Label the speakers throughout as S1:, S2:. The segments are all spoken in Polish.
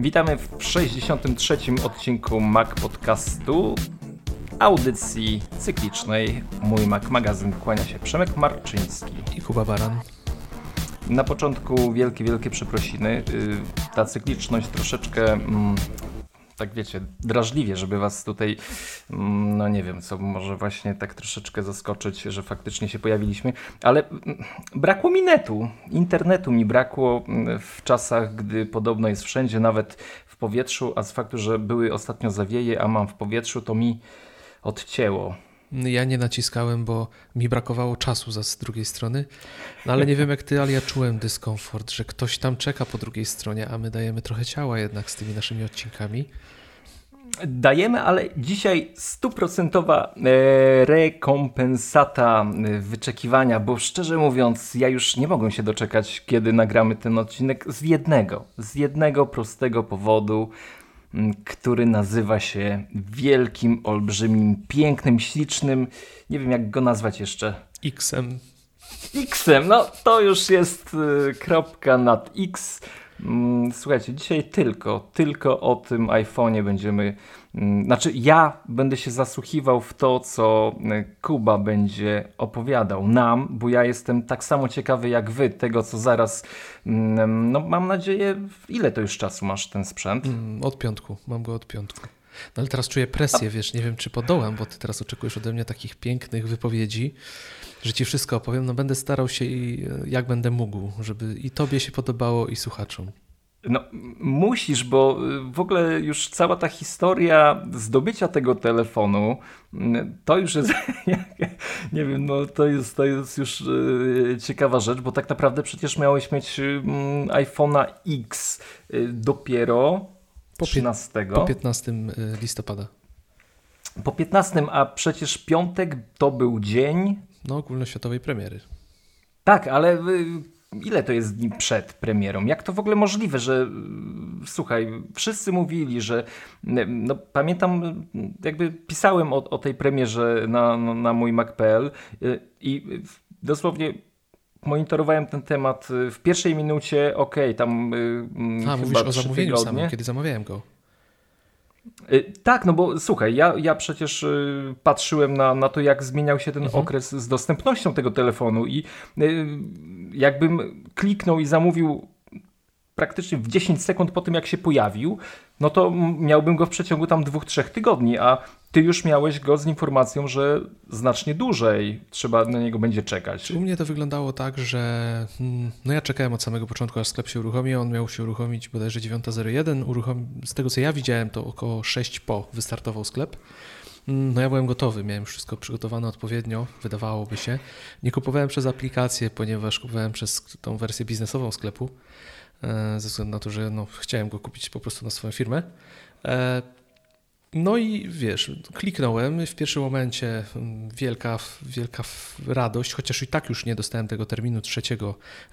S1: Witamy w 63. odcinku Mac Podcastu, audycji cyklicznej. Mój Mac Magazyn kłania się Przemek Marczyński
S2: i Kuba Baran.
S1: Na początku wielkie, wielkie przeprosiny. Y, ta cykliczność troszeczkę mm, tak wiecie, drażliwie, żeby was tutaj, mm, no nie wiem, co może właśnie tak troszeczkę zaskoczyć, że faktycznie się pojawiliśmy, ale mm, brakło mi netu, internetu mi brakło mm, w czasach, gdy podobno jest wszędzie, nawet w powietrzu, a z faktu, że były ostatnio zawieje, a mam w powietrzu, to mi odcięło.
S2: Ja nie naciskałem, bo mi brakowało czasu z drugiej strony. No ale nie wiem jak ty, ale ja czułem dyskomfort, że ktoś tam czeka po drugiej stronie, a my dajemy trochę ciała jednak z tymi naszymi odcinkami.
S1: Dajemy, ale dzisiaj stuprocentowa e, rekompensata e, wyczekiwania, bo szczerze mówiąc, ja już nie mogę się doczekać, kiedy nagramy ten odcinek z jednego, z jednego prostego powodu, który nazywa się wielkim, olbrzymim, pięknym, ślicznym, nie wiem jak go nazwać jeszcze.
S2: Xem.
S1: Xem, no to już jest e, kropka nad X. Mm, słuchajcie, dzisiaj tylko, tylko o tym iPhone'ie będziemy, znaczy ja będę się zasłuchiwał w to, co e, Kuba będzie opowiadał nam, bo ja jestem tak samo ciekawy jak wy tego, co zaraz, mm, no mam nadzieję, ile to już czasu masz ten sprzęt?
S2: Od piątku, mam go od piątku. No ale teraz czuję presję, wiesz, nie wiem czy podołam, bo ty teraz oczekujesz ode mnie takich pięknych wypowiedzi, że ci wszystko opowiem. No będę starał się i e, jak będę mógł, żeby i tobie się podobało i słuchaczom.
S1: No, musisz, bo y, w ogóle już cała ta historia zdobycia tego telefonu, mm, to już jest, nie wiem, no to jest, to jest już y, ciekawa rzecz, bo tak naprawdę przecież miałeś mieć y, mm, iPhone'a X dopiero po 13.
S2: Po 15 listopada.
S1: Po 15, a przecież piątek to był dzień...
S2: No, ogólnoświatowej premiery.
S1: Tak, ale ile to jest dni przed premierą? Jak to w ogóle możliwe, że słuchaj, wszyscy mówili, że no, pamiętam, jakby pisałem o, o tej premierze na, na, mój Mac.pl y, i dosłownie monitorowałem ten temat w pierwszej minucie, ok, tam
S2: y, A, mówisz o zamówieniu samym, kiedy zamawiałem go.
S1: Y, tak, no bo słuchaj, ja, ja przecież y, patrzyłem na, na to, jak zmieniał się ten mhm. okres z dostępnością tego telefonu i y, jakbym kliknął i zamówił praktycznie w 10 sekund po tym, jak się pojawił, no to miałbym go w przeciągu tam dwóch, trzech tygodni, a ty już miałeś go z informacją, że znacznie dłużej trzeba na niego będzie czekać.
S2: U mnie to wyglądało tak, że mm, no ja czekałem od samego początku, aż sklep się uruchomił, on miał się uruchomić bodajże 9.01, uruchom... z tego co ja widziałem, to około 6 po wystartował sklep. Mm, no ja byłem gotowy, miałem wszystko przygotowane odpowiednio, wydawałoby się. Nie kupowałem przez aplikację, ponieważ kupowałem przez tą wersję biznesową sklepu, e, ze względu na to, że no, chciałem go kupić po prostu na swoją firmę. No i wiesz, kliknąłem w pierwszym momencie mm, wielka, wielka radość, chociaż i tak już nie dostałem tego terminu 3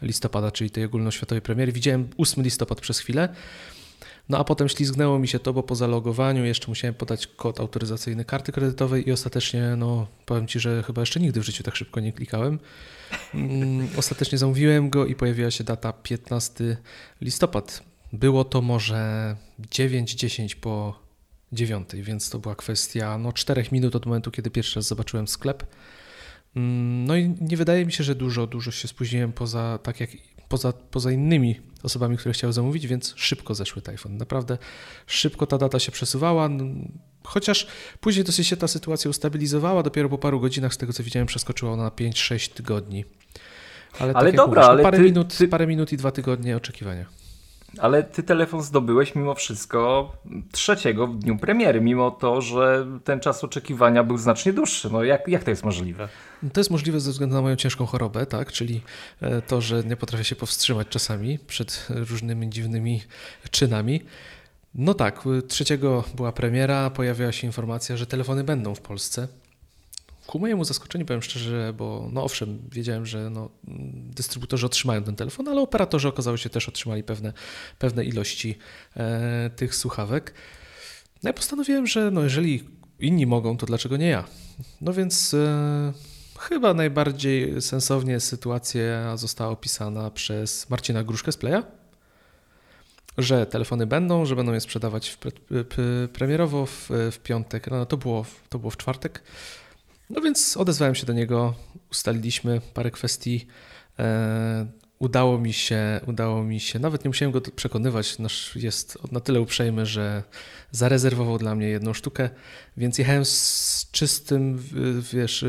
S2: listopada, czyli tej ogólnoświatowej premiery. Widziałem 8 listopad przez chwilę. No a potem ślizgnęło mi się to, bo po zalogowaniu jeszcze musiałem podać kod autoryzacyjny karty kredytowej i ostatecznie, no powiem Ci, że chyba jeszcze nigdy w życiu tak szybko nie klikałem. Mm, ostatecznie zamówiłem go i pojawiła się data 15 listopad. Było to może 9-10 po dziewiątej, więc to była kwestia no, czterech minut od momentu, kiedy pierwszy raz zobaczyłem sklep. Mm, no i nie wydaje mi się, że dużo, dużo się spóźniłem poza, tak jak, poza, poza innymi osobami, które chciały zamówić, więc szybko zeszły iPhone. Naprawdę szybko ta data się przesuwała, chociaż później dosyć się ta sytuacja ustabilizowała, dopiero po paru godzinach, z tego co widziałem, przeskoczyła ona na 5-6 tygodni. Ale, ale tak dobra, mówisz, no ale parę, ty, minut, ty... parę minut i dwa tygodnie oczekiwania.
S1: Ale ty telefon zdobyłeś mimo wszystko trzeciego w dniu premiery, mimo to, że ten czas oczekiwania był znacznie dłuższy. No jak, jak to jest możliwe?
S2: To jest możliwe ze względu na moją ciężką chorobę, tak? czyli e, to, że nie potrafię się powstrzymać czasami przed różnymi dziwnymi czynami. No tak, trzeciego była premiera, pojawiła się informacja, że telefony będą w Polsce. Ku mojemu zaskoczeniu powiem szczerze, bo no owszem, wiedziałem, że no, dystrybutorzy otrzymają ten telefon, ale operatorzy okazało się też otrzymali pewne, pewne ilości e, tych słuchawek. No i postanowiłem, że no, jeżeli inni mogą, to dlaczego nie ja? No więc e, chyba najbardziej sensownie sytuacja została opisana przez Marcina Gruszkę z Playa. że telefony będą, że będą je sprzedawać w pre, premierowo w, w piątek. No to było, to było w czwartek. No więc odezwałem się do niego, ustaliliśmy parę kwestii. E, udało mi się, udało mi się, nawet nie musiałem go przekonywać, nasz jest na tyle uprzejmy, że zarezerwował dla mnie jedną sztukę, więc jechałem z czystym, wiesz,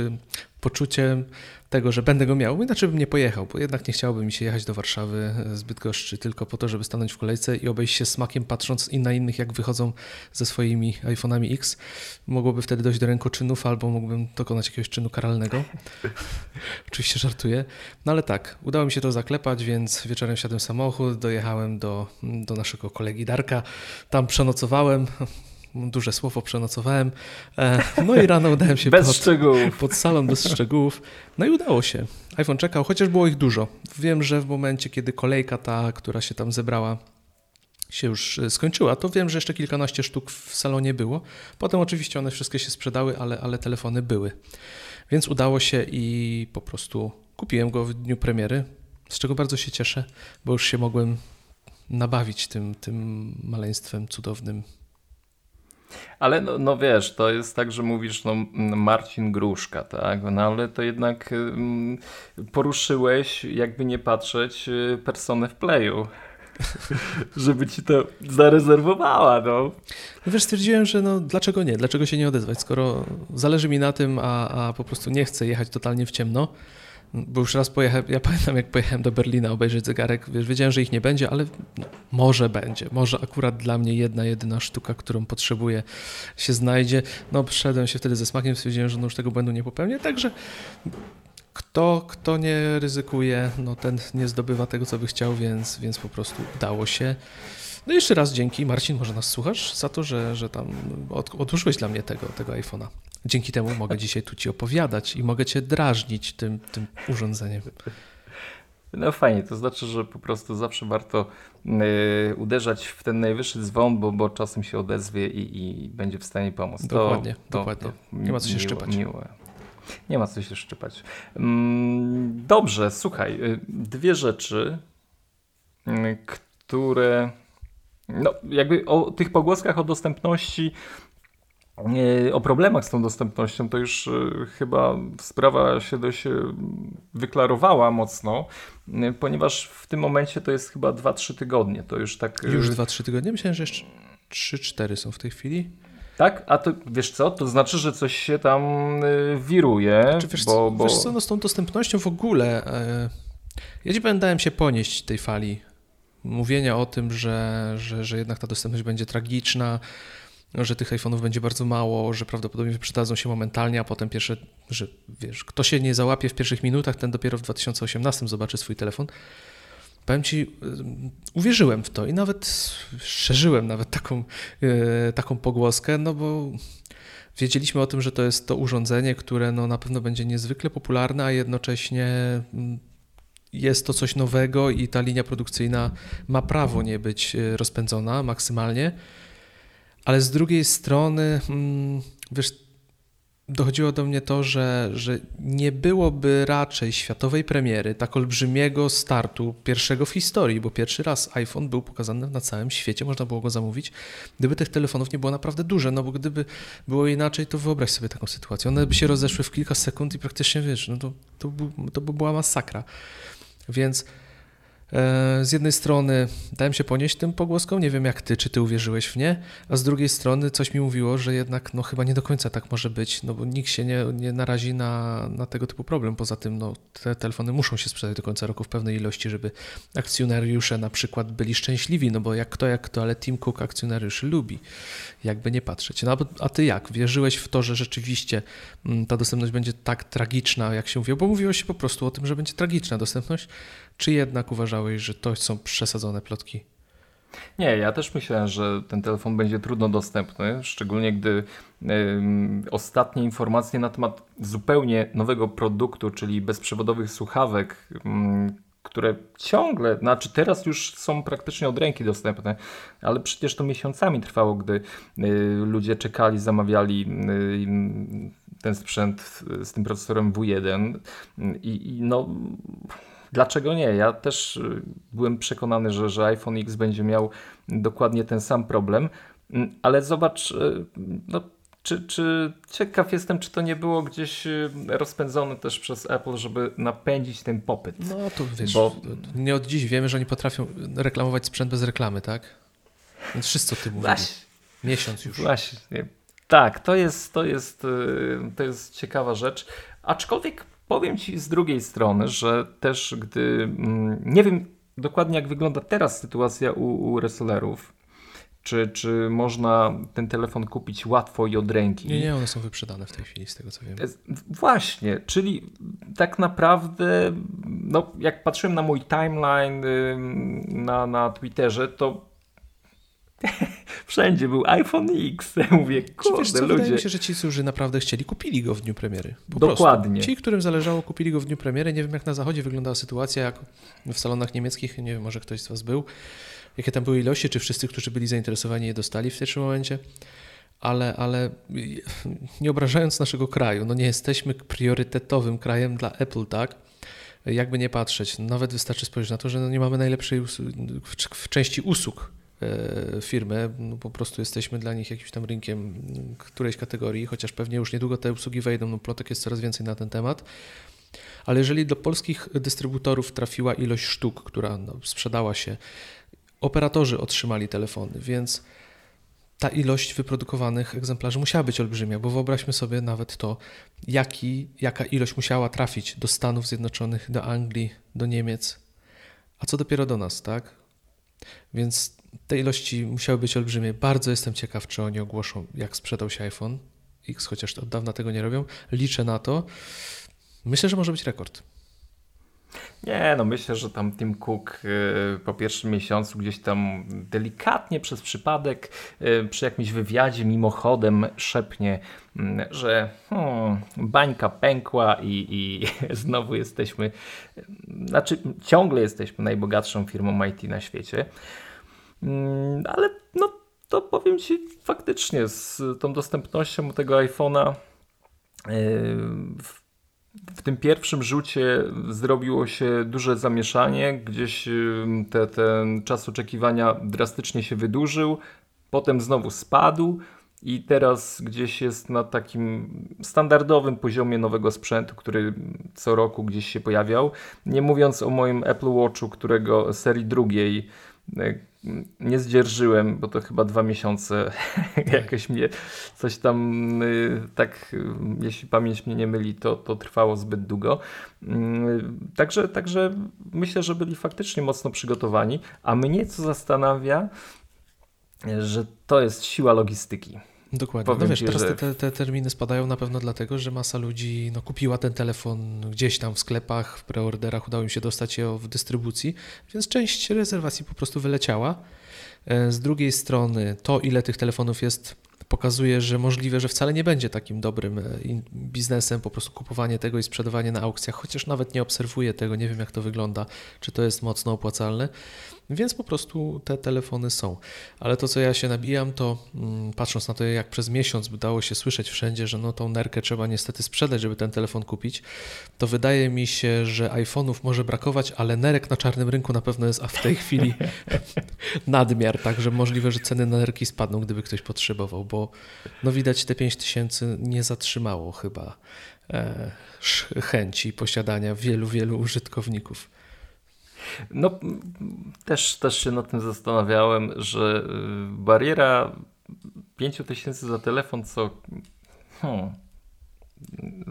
S2: poczuciem tego, że będę go miał, inaczej bym nie pojechał, bo jednak nie chciałoby mi się jechać do Warszawy zbyt goszczy tylko po to, żeby stanąć w kolejce i obejść się smakiem, patrząc i na innych, jak wychodzą ze swoimi iPhone'ami X. Mogłoby wtedy dojść do rękoczynów, albo mógłbym dokonać jakiegoś czynu karalnego. Oczywiście żartuję. No ale tak, udało mi się to zaklepać, więc wieczorem siadłem w samochód, dojechałem do, do naszego kolegi Darka, tam przenocowałem, duże słowo, przenocowałem. E, no i rano udałem się
S1: bez
S2: pod,
S1: szczegółów.
S2: pod salon bez szczegółów. No i udało się. iPhone czekał, chociaż było ich dużo. Wiem, że w momencie, kiedy kolejka ta, która się tam zebrała, się już e, skończyła, to wiem, że jeszcze kilkanaście sztuk w salonie było. Potem oczywiście one wszystkie się sprzedały, ale, ale telefony były. Więc udało się i po prostu kupiłem go w dniu premiery, z czego bardzo się cieszę, bo już się mogłem nabawić tym, tym maleństwem cudownym
S1: ale no, no, wiesz, to jest tak, że mówisz no, Marcin Gruszka, tak? No ale to jednak um, poruszyłeś, jakby nie patrzeć, y, personę w playu. żeby ci to zarezerwowała, no.
S2: no. Wiesz, stwierdziłem, że no dlaczego nie, dlaczego się nie odezwać, skoro zależy mi na tym, a, a po prostu nie chcę jechać totalnie w ciemno, bo już raz pojechałem, ja pamiętam jak pojechałem do Berlina obejrzeć zegarek, wiesz, wiedziałem, że ich nie będzie, ale może będzie, może akurat dla mnie jedna, jedyna sztuka, którą potrzebuję się znajdzie. No przyszedłem się wtedy ze smakiem, stwierdziłem, że no już tego błędu nie popełnię, także kto, kto nie ryzykuje, no ten nie zdobywa tego, co by chciał, więc, więc po prostu udało się. No i jeszcze raz dzięki, Marcin, może nas słuchasz, za to, że, że tam od, odłożyłeś dla mnie tego, tego iPhone'a. Dzięki temu mogę dzisiaj tu ci opowiadać i mogę cię drażnić tym, tym urządzeniem.
S1: No fajnie, to znaczy, że po prostu zawsze warto y, uderzać w ten najwyższy dzwon, bo, bo czasem się odezwie i, i będzie w stanie pomóc.
S2: Dokładnie, to, dokładnie. To nie ma co się miłe, szczypać. Miłe.
S1: Nie ma co się szczypać. Mm, dobrze, słuchaj, y, dwie rzeczy, y, które no, jakby o tych pogłoskach o dostępności o problemach z tą dostępnością to już e, chyba sprawa się dość e, wyklarowała mocno, e, ponieważ w tym momencie to jest chyba 2-3 tygodnie. To już tak.
S2: Już 2-3 tygodnie? Myślałem, że jeszcze 3-4 są w tej chwili.
S1: Tak? A to wiesz co? To znaczy, że coś się tam wiruje. Czy
S2: znaczy, wiesz, bo, bo... wiesz co, no z tą dostępnością w ogóle. Ja ci dałem się ponieść tej fali mówienia o tym, że, że, że jednak ta dostępność będzie tragiczna, że tych iPhone'ów będzie bardzo mało, że prawdopodobnie przydadzą się momentalnie, a potem pierwsze, że wiesz, kto się nie załapie w pierwszych minutach, ten dopiero w 2018 zobaczy swój telefon. Powiem Ci, y, uwierzyłem w to i nawet szerzyłem nawet taką, yy, taką pogłoskę, no bo wiedzieliśmy o tym, że to jest to urządzenie, które no na pewno będzie niezwykle popularne, a jednocześnie mm, jest to coś nowego i ta linia produkcyjna ma prawo nie być y, rozpędzona maksymalnie ale z drugiej strony, mm, wiesz, dochodziło do mnie to, że, że nie byłoby raczej światowej premiery, tak olbrzymiego startu, pierwszego w historii, bo pierwszy raz iPhone był pokazany na całym świecie, można było go zamówić, gdyby tych telefonów nie było naprawdę duże, no bo gdyby było inaczej, to wyobraź sobie taką sytuację. One by się rozeszły w kilka sekund i praktycznie, wiesz, no to, to, by, to by była masakra. Więc z jednej strony dałem się ponieść tym pogłoskom, nie wiem jak ty, czy ty uwierzyłeś w nie, a z drugiej strony coś mi mówiło, że jednak no chyba nie do końca tak może być, no bo nikt się nie, nie narazi na, na tego typu problem. Poza tym no, te telefony muszą się sprzedać do końca roku w pewnej ilości, żeby akcjonariusze na przykład byli szczęśliwi, no bo jak kto, jak kto, ale Tim Cook akcjonariuszy lubi, jakby nie patrzeć. No a ty jak? Wierzyłeś w to, że rzeczywiście mm, ta dostępność będzie tak tragiczna, jak się mówiło, bo mówiło się po prostu o tym, że będzie tragiczna dostępność, czy jednak uważałeś, że to są przesadzone plotki?
S1: Nie, ja też myślałem, że ten telefon będzie trudno dostępny, szczególnie gdy y, ostatnie informacje na temat zupełnie nowego produktu, czyli bezprzewodowych słuchawek, y, które ciągle, znaczy teraz już są praktycznie od ręki dostępne, ale przecież to miesiącami trwało, gdy y, ludzie czekali, zamawiali ten sprzęt z tym procesorem W1 i, i no dlaczego nie? Ja też y, byłem przekonany, że, że iPhone X będzie miał dokładnie ten sam problem, mm, ale zobacz, y, no, czy, czy ciekaw jestem, czy to nie było gdzieś y, rozpędzone też przez Apple, żeby napędzić ten popyt.
S2: No to wiesz, Bo... nie od dziś wiemy, że oni potrafią reklamować sprzęt bez reklamy, tak? Więc wszyscy o tym mówią. Miesiąc już.
S1: Właśnie. Tak, to jest, to, jest, to jest ciekawa rzecz. Aczkolwiek Powiem Ci z drugiej strony, że też gdy mm, nie wiem dokładnie jak wygląda teraz sytuacja u, u resellerów, czy, czy można ten telefon kupić łatwo i od ręki?
S2: Nie, nie, one są wyprzedane w tej chwili, z tego co wiem.
S1: Właśnie, czyli tak naprawdę, no, jak patrzyłem na mój timeline na, na Twitterze, to Wszędzie był iPhone X. Mówię, kurde, wiesz co, ludzie.
S2: Wydaje mi się, że ci, którzy naprawdę chcieli, kupili go w dniu premiery.
S1: Po Dokładnie.
S2: Prostu. Ci, którym zależało, kupili go w dniu premiery. Nie wiem, jak na zachodzie wyglądała sytuacja, jak w salonach niemieckich, nie wiem, może ktoś z was był. Jakie tam były ilości, czy wszyscy, którzy byli zainteresowani, je dostali w pierwszym momencie. Ale, ale nie obrażając naszego kraju, no nie jesteśmy priorytetowym krajem dla Apple, tak? Jakby nie patrzeć, nawet wystarczy spojrzeć na to, że no nie mamy najlepszej w części usług firmy, no po prostu jesteśmy dla nich jakimś tam rynkiem którejś kategorii, chociaż pewnie już niedługo te usługi wejdą, no plotek jest coraz więcej na ten temat. Ale jeżeli do polskich dystrybutorów trafiła ilość sztuk, która no, sprzedała się, operatorzy otrzymali telefony, więc ta ilość wyprodukowanych egzemplarzy musiała być olbrzymia, bo wyobraźmy sobie nawet to, jaki, jaka ilość musiała trafić do Stanów Zjednoczonych, do Anglii, do Niemiec, a co dopiero do nas, tak? Więc te ilości musiały być olbrzymie. Bardzo jestem ciekaw, czy oni ogłoszą, jak sprzedał się iPhone X, chociaż od dawna tego nie robią. Liczę na to. Myślę, że może być rekord.
S1: Nie, no myślę, że tam Tim Cook y, po pierwszym miesiącu gdzieś tam delikatnie przez przypadek y, przy jakimś wywiadzie mimochodem szepnie, mm, że hmm, bańka pękła i, i znowu jesteśmy, znaczy ciągle jesteśmy najbogatszą firmą IT na świecie. Mm, ale no to powiem Ci faktycznie z tą dostępnością tego iPhone'a yy, w, w tym pierwszym rzucie zrobiło się duże zamieszanie, gdzieś te, ten czas oczekiwania drastycznie się wydłużył, potem znowu spadł i teraz gdzieś jest na takim standardowym poziomie nowego sprzętu, który co roku gdzieś się pojawiał. Nie mówiąc o moim Apple Watchu, którego serii drugiej nie zdzierżyłem, bo to chyba dwa miesiące jakoś mnie coś tam y, tak, y, jeśli pamięć mnie nie myli, to, to trwało zbyt długo. Y, także, także myślę, że byli faktycznie mocno przygotowani, a mnie co zastanawia, że to jest siła logistyki.
S2: Dokładnie. Powiem no wiesz, ci, teraz że... te, te, terminy spadają na pewno dlatego, że masa ludzi no, kupiła ten telefon gdzieś tam w sklepach, w preorderach, udało im się dostać je w dystrybucji, więc część rezerwacji po prostu wyleciała. E, z drugiej strony, to ile tych telefonów jest pokazuje, że możliwe, że wcale nie będzie takim dobrym e, biznesem po prostu kupowanie tego i sprzedawanie na aukcjach, chociaż nawet nie obserwuję tego, nie wiem jak to wygląda, czy to jest mocno opłacalne. Więc po prostu te telefony są. Ale to, co ja się nabijam, to mm, patrząc na to, jak przez miesiąc udało się słyszeć wszędzie, że no tą nerkę trzeba niestety sprzedać, żeby ten telefon kupić, to wydaje mi się, że iPhone'ów może brakować, ale nerek na czarnym rynku na pewno jest, a w tej chwili nadmiar, także możliwe, że ceny na nerki spadną, gdyby ktoś potrzebował, bo no widać te 5000 nie zatrzymało chyba e, chęci posiadania wielu, wielu użytkowników.
S1: No, też, też się nad tym zastanawiałem, że y, bariera 5000 za telefon, co hmm,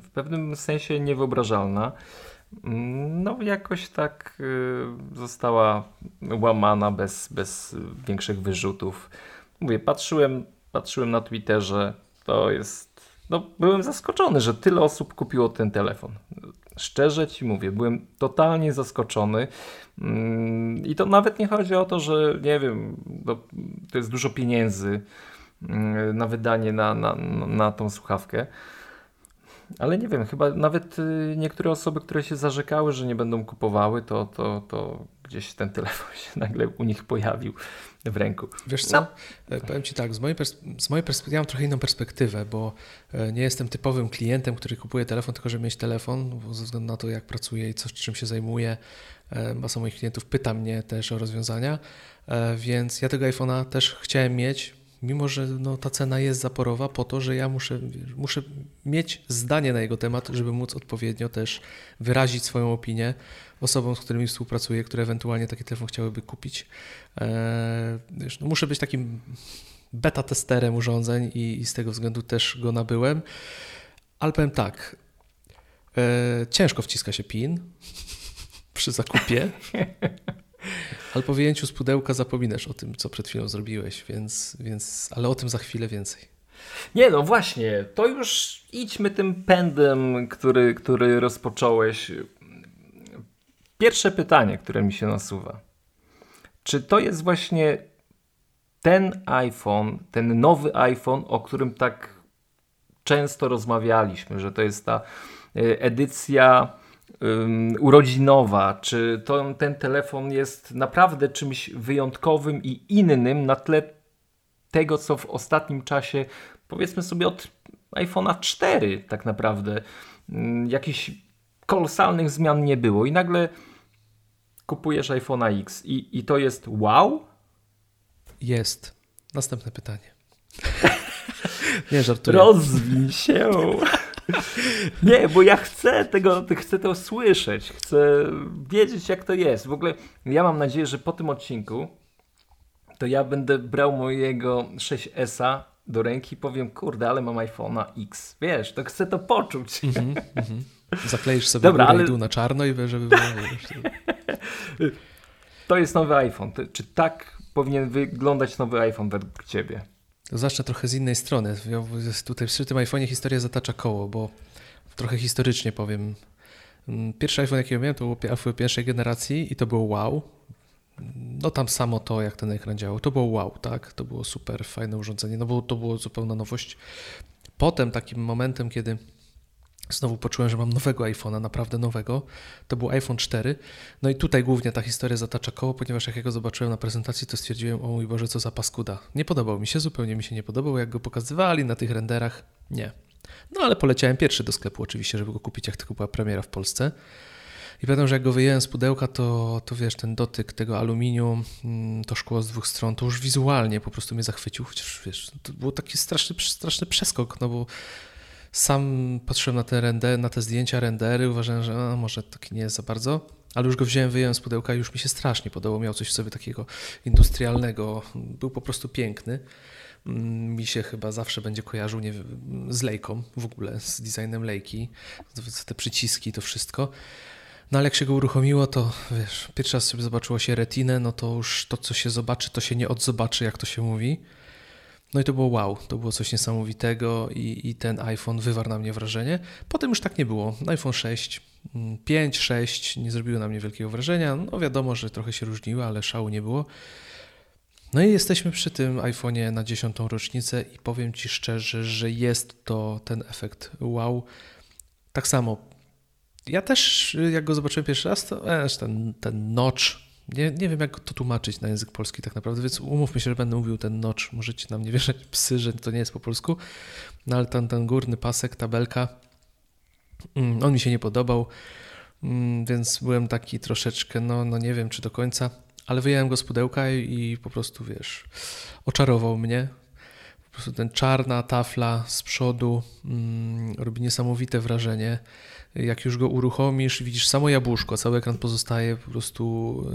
S1: w pewnym sensie niewyobrażalna, no jakoś tak y, została łamana bez, bez większych wyrzutów. Mówię, patrzyłem, patrzyłem na Twitterze, to jest, no byłem zaskoczony, że tyle osób kupiło ten telefon. Szczerze ci mówię, byłem totalnie zaskoczony. Mm, I to nawet nie chodzi o to, że nie wiem, to jest dużo pieniędzy mm, na wydanie na, na, na tą słuchawkę. Ale nie wiem, chyba nawet y, niektóre osoby, które się zarzekały, że nie będą kupowały, to, to, to gdzieś ten telefon się nagle u nich pojawił w ręku.
S2: Wiesz co, no. powiem Ci tak, z mojej, z mojej perspektywy ja mam trochę inną perspektywę, bo e, nie jestem typowym klientem, który kupuje telefon tylko, żeby mieć telefon, ze względu na to, jak pracuję i co, czym się zajmuję. E, masa moich klientów pyta mnie też o rozwiązania, więc ja tego iPhone'a też chciałem mieć, mimo że no, ta cena jest zaporowa, po to, że ja muszę, muszę mieć zdanie na jego temat, żeby móc odpowiednio też wyrazić swoją opinię osobom, z którymi współpracuję, które ewentualnie taki telefon chciałyby kupić. Eee, wiesz, no, muszę być takim beta testerem urządzeń i, i, z tego względu też go nabyłem. Ale powiem tak, eee, ciężko wciska się PIN przy zakupie. Ale po wyjęciu z pudełka zapominasz o tym, co przed chwilą zrobiłeś, więc, więc ale o tym za chwilę więcej.
S1: Nie, no właśnie, to już idźmy tym pędem, który, który rozpocząłeś. Pierwsze pytanie, które mi się nasuwa. Czy to jest właśnie ten iPhone, ten nowy iPhone, o którym tak często rozmawialiśmy, że to jest ta e, edycja urodzinowa, czy to, ten telefon jest naprawdę czymś wyjątkowym i innym na tle tego, co w ostatnim czasie, powiedzmy sobie od iPhone'a 4 tak naprawdę, jakichś kolosalnych zmian nie było i nagle kupujesz iPhone'a X i, i to jest wow?
S2: Jest. Następne pytanie. Nie żartuję.
S1: Rozwij się. Nie, bo ja chcę tego, chcę to słyszeć, chcę wiedzieć jak to jest. W ogóle ja mam nadzieję, że po tym odcinku to ja będę brał mojego 6S-a do ręki i powiem, kurde, ale mam iPhone'a X. Wiesz, to chcę to poczuć. Mm -hmm, mm
S2: -hmm. Zakleisz sobie Dobra, ale... na czarno i żeby było...
S1: to jest nowy iPhone. Czy tak powinien wyglądać nowy iPhone według Ciebie?
S2: Zacznę trochę z innej strony. Tutaj przy tym iPhone'ie historia zatacza koło, bo trochę historycznie powiem. Mm, pierwszy iPhone, jaki miałem, to był iPhone pierwszej generacji i to było wow. No tam samo to, jak ten ekran działał, to było wow, tak? To było super fajne urządzenie, no bo to było zupełna nowość. Potem takim momentem, kiedy Znowu poczułem, że mam nowego iPhone'a, naprawdę nowego. To był iPhone 4. No i tutaj głównie ta historia zatacza koło, ponieważ jak ja go zobaczyłem na prezentacji, to stwierdziłem, o mój Boże, co za paskuda. Nie podobał mi się, zupełnie mi się nie podobał. Jak go pokazywali na tych renderach, nie. No ale poleciałem pierwszy do sklepu oczywiście, żeby go kupić, jak tylko była premiera w Polsce. I pamiętam, że jak go wyjąłem z pudełka, to, to wiesz, ten dotyk tego aluminium, mm, to szkło z dwóch stron, to już wizualnie po prostu mnie zachwycił, chociaż wiesz, to był taki straszny, straszny przeskok, no bo sam patrzyłem na te, render, na te zdjęcia, rendery, uważałem, że może taki nie jest za bardzo, ale już go wziąłem, wyjąłem z pudełka i już mi się strasznie podobał. Miał coś w sobie takiego industrialnego, był po prostu piękny. Mm, mi się chyba zawsze będzie kojarzył nie z lejką w ogóle, z designem lejki, te przyciski, to wszystko. No ale jak się go uruchomiło, to wiesz, pierwszy raz sobie zobaczyło się retinę, no to już to, co się zobaczy, to się nie odzobaczy, jak to się mówi. No i to było wow, to było coś niesamowitego i, i ten iPhone wywarł na mnie wrażenie. Potem już tak nie było. iPhone 6, 5, 6 nie zrobiły na mnie wielkiego wrażenia. No wiadomo, że trochę się różniły, ale szału nie było. No i jesteśmy przy tym iPhone'ie na dziesiątą rocznicę i powiem Ci szczerze, że jest to ten efekt wow. Tak samo. Ja też, jak go zobaczyłem pierwszy raz, to e, ten, ten notch nie, nie wiem, jak to tłumaczyć na język polski tak naprawdę, więc umówmy się, że będę mówił ten notch. Możecie nam nie wierzyć psy, że to nie jest po polsku, no ale ten, ten górny pasek, tabelka, mm, on mi się nie podobał, mm, więc byłem taki troszeczkę, no, no nie wiem, czy do końca, ale wyjąłem go z pudełka i po prostu, wiesz, oczarował mnie. Po prostu ten czarna tafla z przodu mm, robi niesamowite wrażenie jak już go uruchomisz, widzisz samo jabłuszko, cały ekran pozostaje po prostu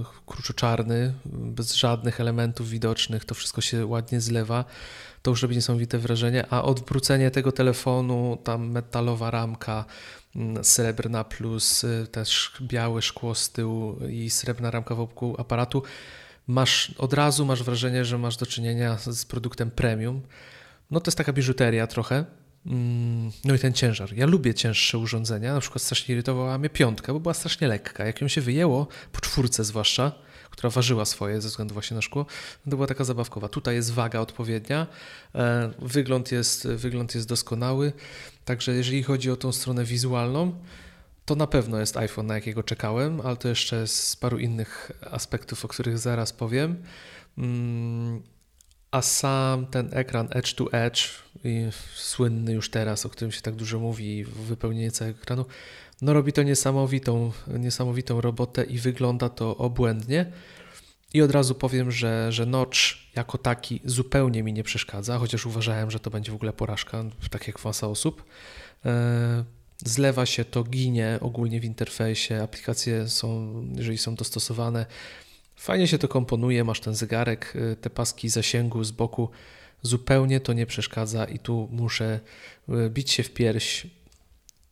S2: e, kruczoczarny, bez żadnych elementów widocznych, to wszystko się ładnie zlewa, to już robi niesamowite wrażenie, a odwrócenie tego telefonu, tam metalowa ramka, mm, srebrna plus e, też białe szkło z tyłu i srebrna ramka wokół aparatu, masz od razu masz wrażenie, że masz do czynienia z produktem premium. No to jest taka biżuteria trochę, no i ten ciężar. Ja lubię cięższe urządzenia. Na przykład strasznie irytowała mnie piątka, bo była strasznie lekka. Jak ją się wyjęło, po czwórce zwłaszcza, która ważyła swoje ze względu właśnie na szkło, to była taka zabawkowa. Tutaj jest waga odpowiednia, e, wygląd jest, wygląd jest doskonały. Także jeżeli chodzi o tą stronę wizualną, to na pewno jest iPhone, na jakiego czekałem, ale to jeszcze z paru innych aspektów, o których zaraz powiem. Mm, a sam ten ekran Edge to Edge, słynny już teraz, o którym się tak dużo mówi, wypełnienie całego ekranu, no robi to niesamowitą, niesamowitą robotę i wygląda to obłędnie. I od razu powiem, że, że notch jako taki zupełnie mi nie przeszkadza, chociaż uważałem, że to będzie w ogóle porażka, tak jak masa osób. E, zlewa się to, ginie ogólnie w interfejsie, aplikacje są, jeżeli są dostosowane, fajnie się to komponuje, masz ten zegarek, e, te paski zasięgu z boku, zupełnie to nie przeszkadza i tu muszę e, bić się w pierś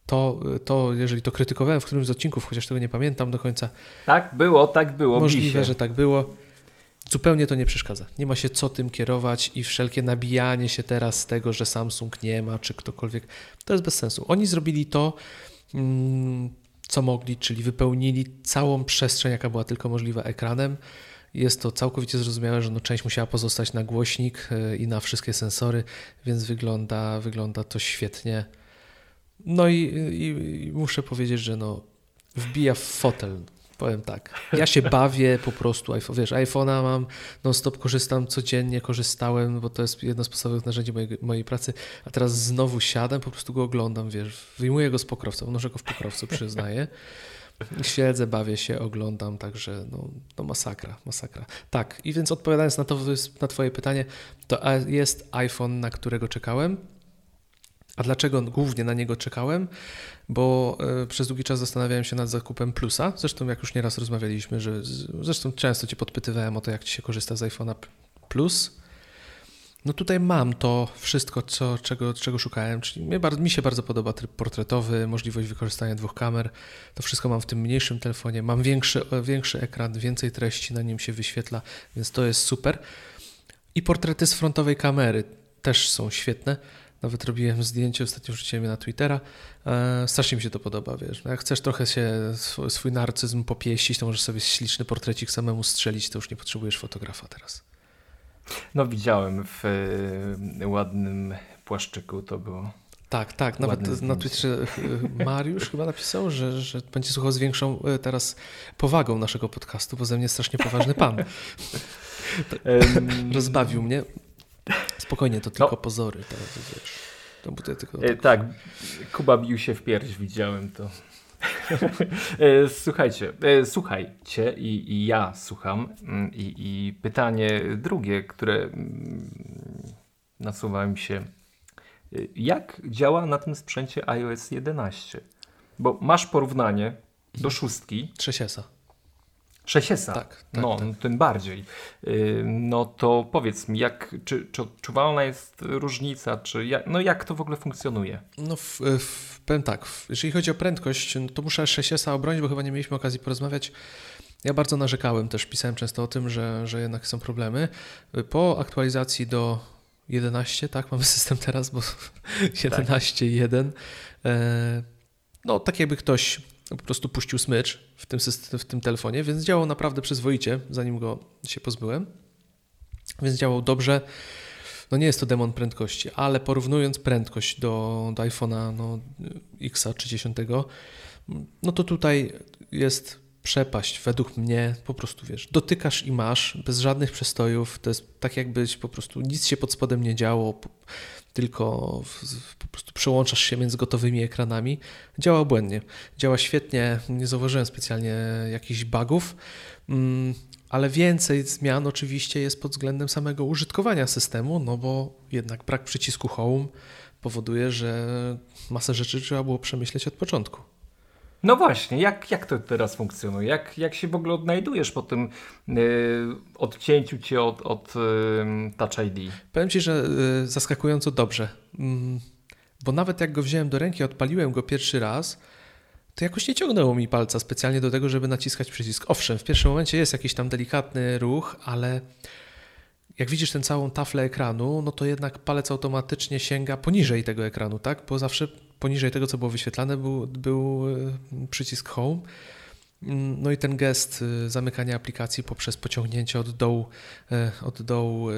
S2: to, to, jeżeli to krytykowałem w którymś z odcinków, chociaż tego nie pamiętam do końca.
S1: Tak było, tak było.
S2: Możliwe, że tak było. Zupełnie to nie przeszkadza. Nie ma się co tym kierować i wszelkie nabijanie się teraz z tego, że Samsung nie ma, czy ktokolwiek, to jest bez sensu. Oni zrobili to, mm, co mogli, czyli wypełnili całą przestrzeń, jaka była tylko możliwa ekranem. Jest to całkowicie zrozumiałe, że no część musiała pozostać na głośnik e, i na wszystkie sensory, więc wygląda, wygląda to świetnie. No i, i, i, muszę powiedzieć, że no, wbija w fotel. Powiem tak. Ja się bawię po prostu. Wiesz, iPhone'a mam, non-stop korzystam codziennie, korzystałem, bo to jest jedno z podstawowych narzędzi mojej, mojej pracy. A teraz znowu siadam, po prostu go oglądam, wiesz, wyjmuję go z pokrowca, unoszę go w pokrowcu, przyznaję. Siedzę, bawię się, oglądam, także no, no masakra, masakra. Tak, i więc odpowiadając na to, na Twoje pytanie, to jest iPhone, na którego czekałem. A dlaczego głównie na niego czekałem? Bo y, przez długi czas zastanawiałem się nad zakupem Plusa. Zresztą, jak już nieraz rozmawialiśmy, że zresztą często Cię podpytywałem o to, jak Ci się korzysta z iPhone'a Plus. No tutaj mam to wszystko, co, czego, czego szukałem, czyli mi się bardzo podoba tryb portretowy, możliwość wykorzystania dwóch kamer. To wszystko mam w tym mniejszym telefonie. Mam większy, większy ekran, więcej treści na nim się wyświetla, więc to jest super. I portrety z frontowej kamery też są świetne. Nawet robiłem zdjęcie, ostatnio wrzuciłem je na Twittera. E, strasznie mi się to podoba, wiesz. Jak chcesz trochę się swój, swój narcyzm popieścić, to możesz sobie śliczny portrecik samemu strzelić, to już nie potrzebujesz fotografa teraz.
S1: No widziałem w y, ładnym płaszczyku, to było...
S2: Tak, tak. Nawet na Twitterze e, Mariusz chyba napisał, że, że będzie słuchał z większą teraz powagą naszego podcastu, bo ze mnie strasznie poważny pan. Rozbawił mnie. Spokojnie, to tylko no. pozory. To, to
S1: tutaj tylko e, tak, Kuba bił się w pierś, widziałem to. E, słuchajcie, e, słuchajcie i, i, ja słucham mm, i, i pytanie drugie, które mm, nasuwa mi się. Jak działa na tym sprzęcie iOS 11? Bo masz porównanie do szóstki.
S2: 3
S1: 6
S2: Tak, tak,
S1: no,
S2: tak.
S1: tym bardziej. No to powiedz mi, jak, czy, czy odczuwalna jest różnica, czy jak, no jak to w ogóle funkcjonuje?
S2: No w, w, powiem tak, jeżeli chodzi o prędkość, no to muszę 6 obronić, bo chyba nie mieliśmy okazji porozmawiać. Ja bardzo narzekałem też, pisałem często o tym, że, że jednak są problemy. Po aktualizacji do 11, tak, mamy system teraz, bo 11.1, tak. e, no tak jakby ktoś po prostu puścił smycz w tym, w tym telefonie, więc działał naprawdę przyzwoicie, zanim go się pozbyłem. Więc działał dobrze. No nie jest to demon prędkości, ale porównując prędkość do, do iPhone'a no, X 30, no to tutaj jest przepaść według mnie, po prostu wiesz, dotykasz i masz, bez żadnych przestojów, to jest tak jakbyś po prostu nic się pod spodem nie działo, tylko po prostu przełączasz się między gotowymi ekranami. Działa błędnie. Działa świetnie, nie zauważyłem specjalnie jakichś bugów, mm, ale więcej zmian oczywiście jest pod względem samego użytkowania systemu, no bo jednak brak przycisku Home powoduje, że masę rzeczy trzeba było przemyśleć od początku.
S1: No właśnie, jak, jak to teraz funkcjonuje? Jak, jak się w ogóle odnajdujesz po tym yy, odcięciu cię od, od yy, Touch ID?
S2: Powiem Ci, że yy, zaskakująco dobrze. Mm, bo nawet jak go wziąłem do ręki, odpaliłem go pierwszy raz, to jakoś nie ciągnęło mi palca specjalnie do tego, żeby naciskać przycisk. Owszem, w pierwszym momencie jest jakiś tam delikatny ruch, ale jak widzisz tę całą taflę ekranu, no to jednak palec automatycznie sięga poniżej tego ekranu, tak? Bo zawsze poniżej tego, co było wyświetlane, był, był e, przycisk Home. Mm, no i ten gest e, zamykania aplikacji poprzez pociągnięcie od dołu, e, od dołu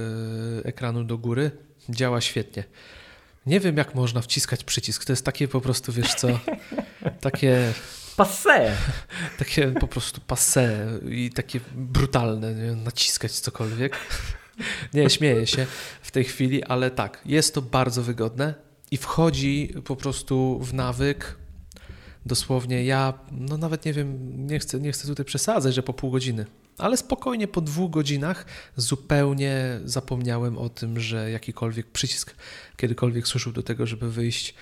S2: ekranu do góry działa świetnie. Nie wiem, jak można wciskać przycisk. To jest takie po prostu, wiesz co, takie
S1: Passe!
S2: takie po prostu passe i takie brutalne, nie? naciskać cokolwiek. Nie, śmieję się w tej chwili, ale tak, jest to bardzo wygodne i wchodzi po prostu w nawyk. Dosłownie ja, no nawet nie wiem, nie chcę, nie chcę tutaj przesadzać, że po pół godziny, ale spokojnie po dwóch godzinach zupełnie zapomniałem o tym, że jakikolwiek przycisk kiedykolwiek służył do tego, żeby wyjść,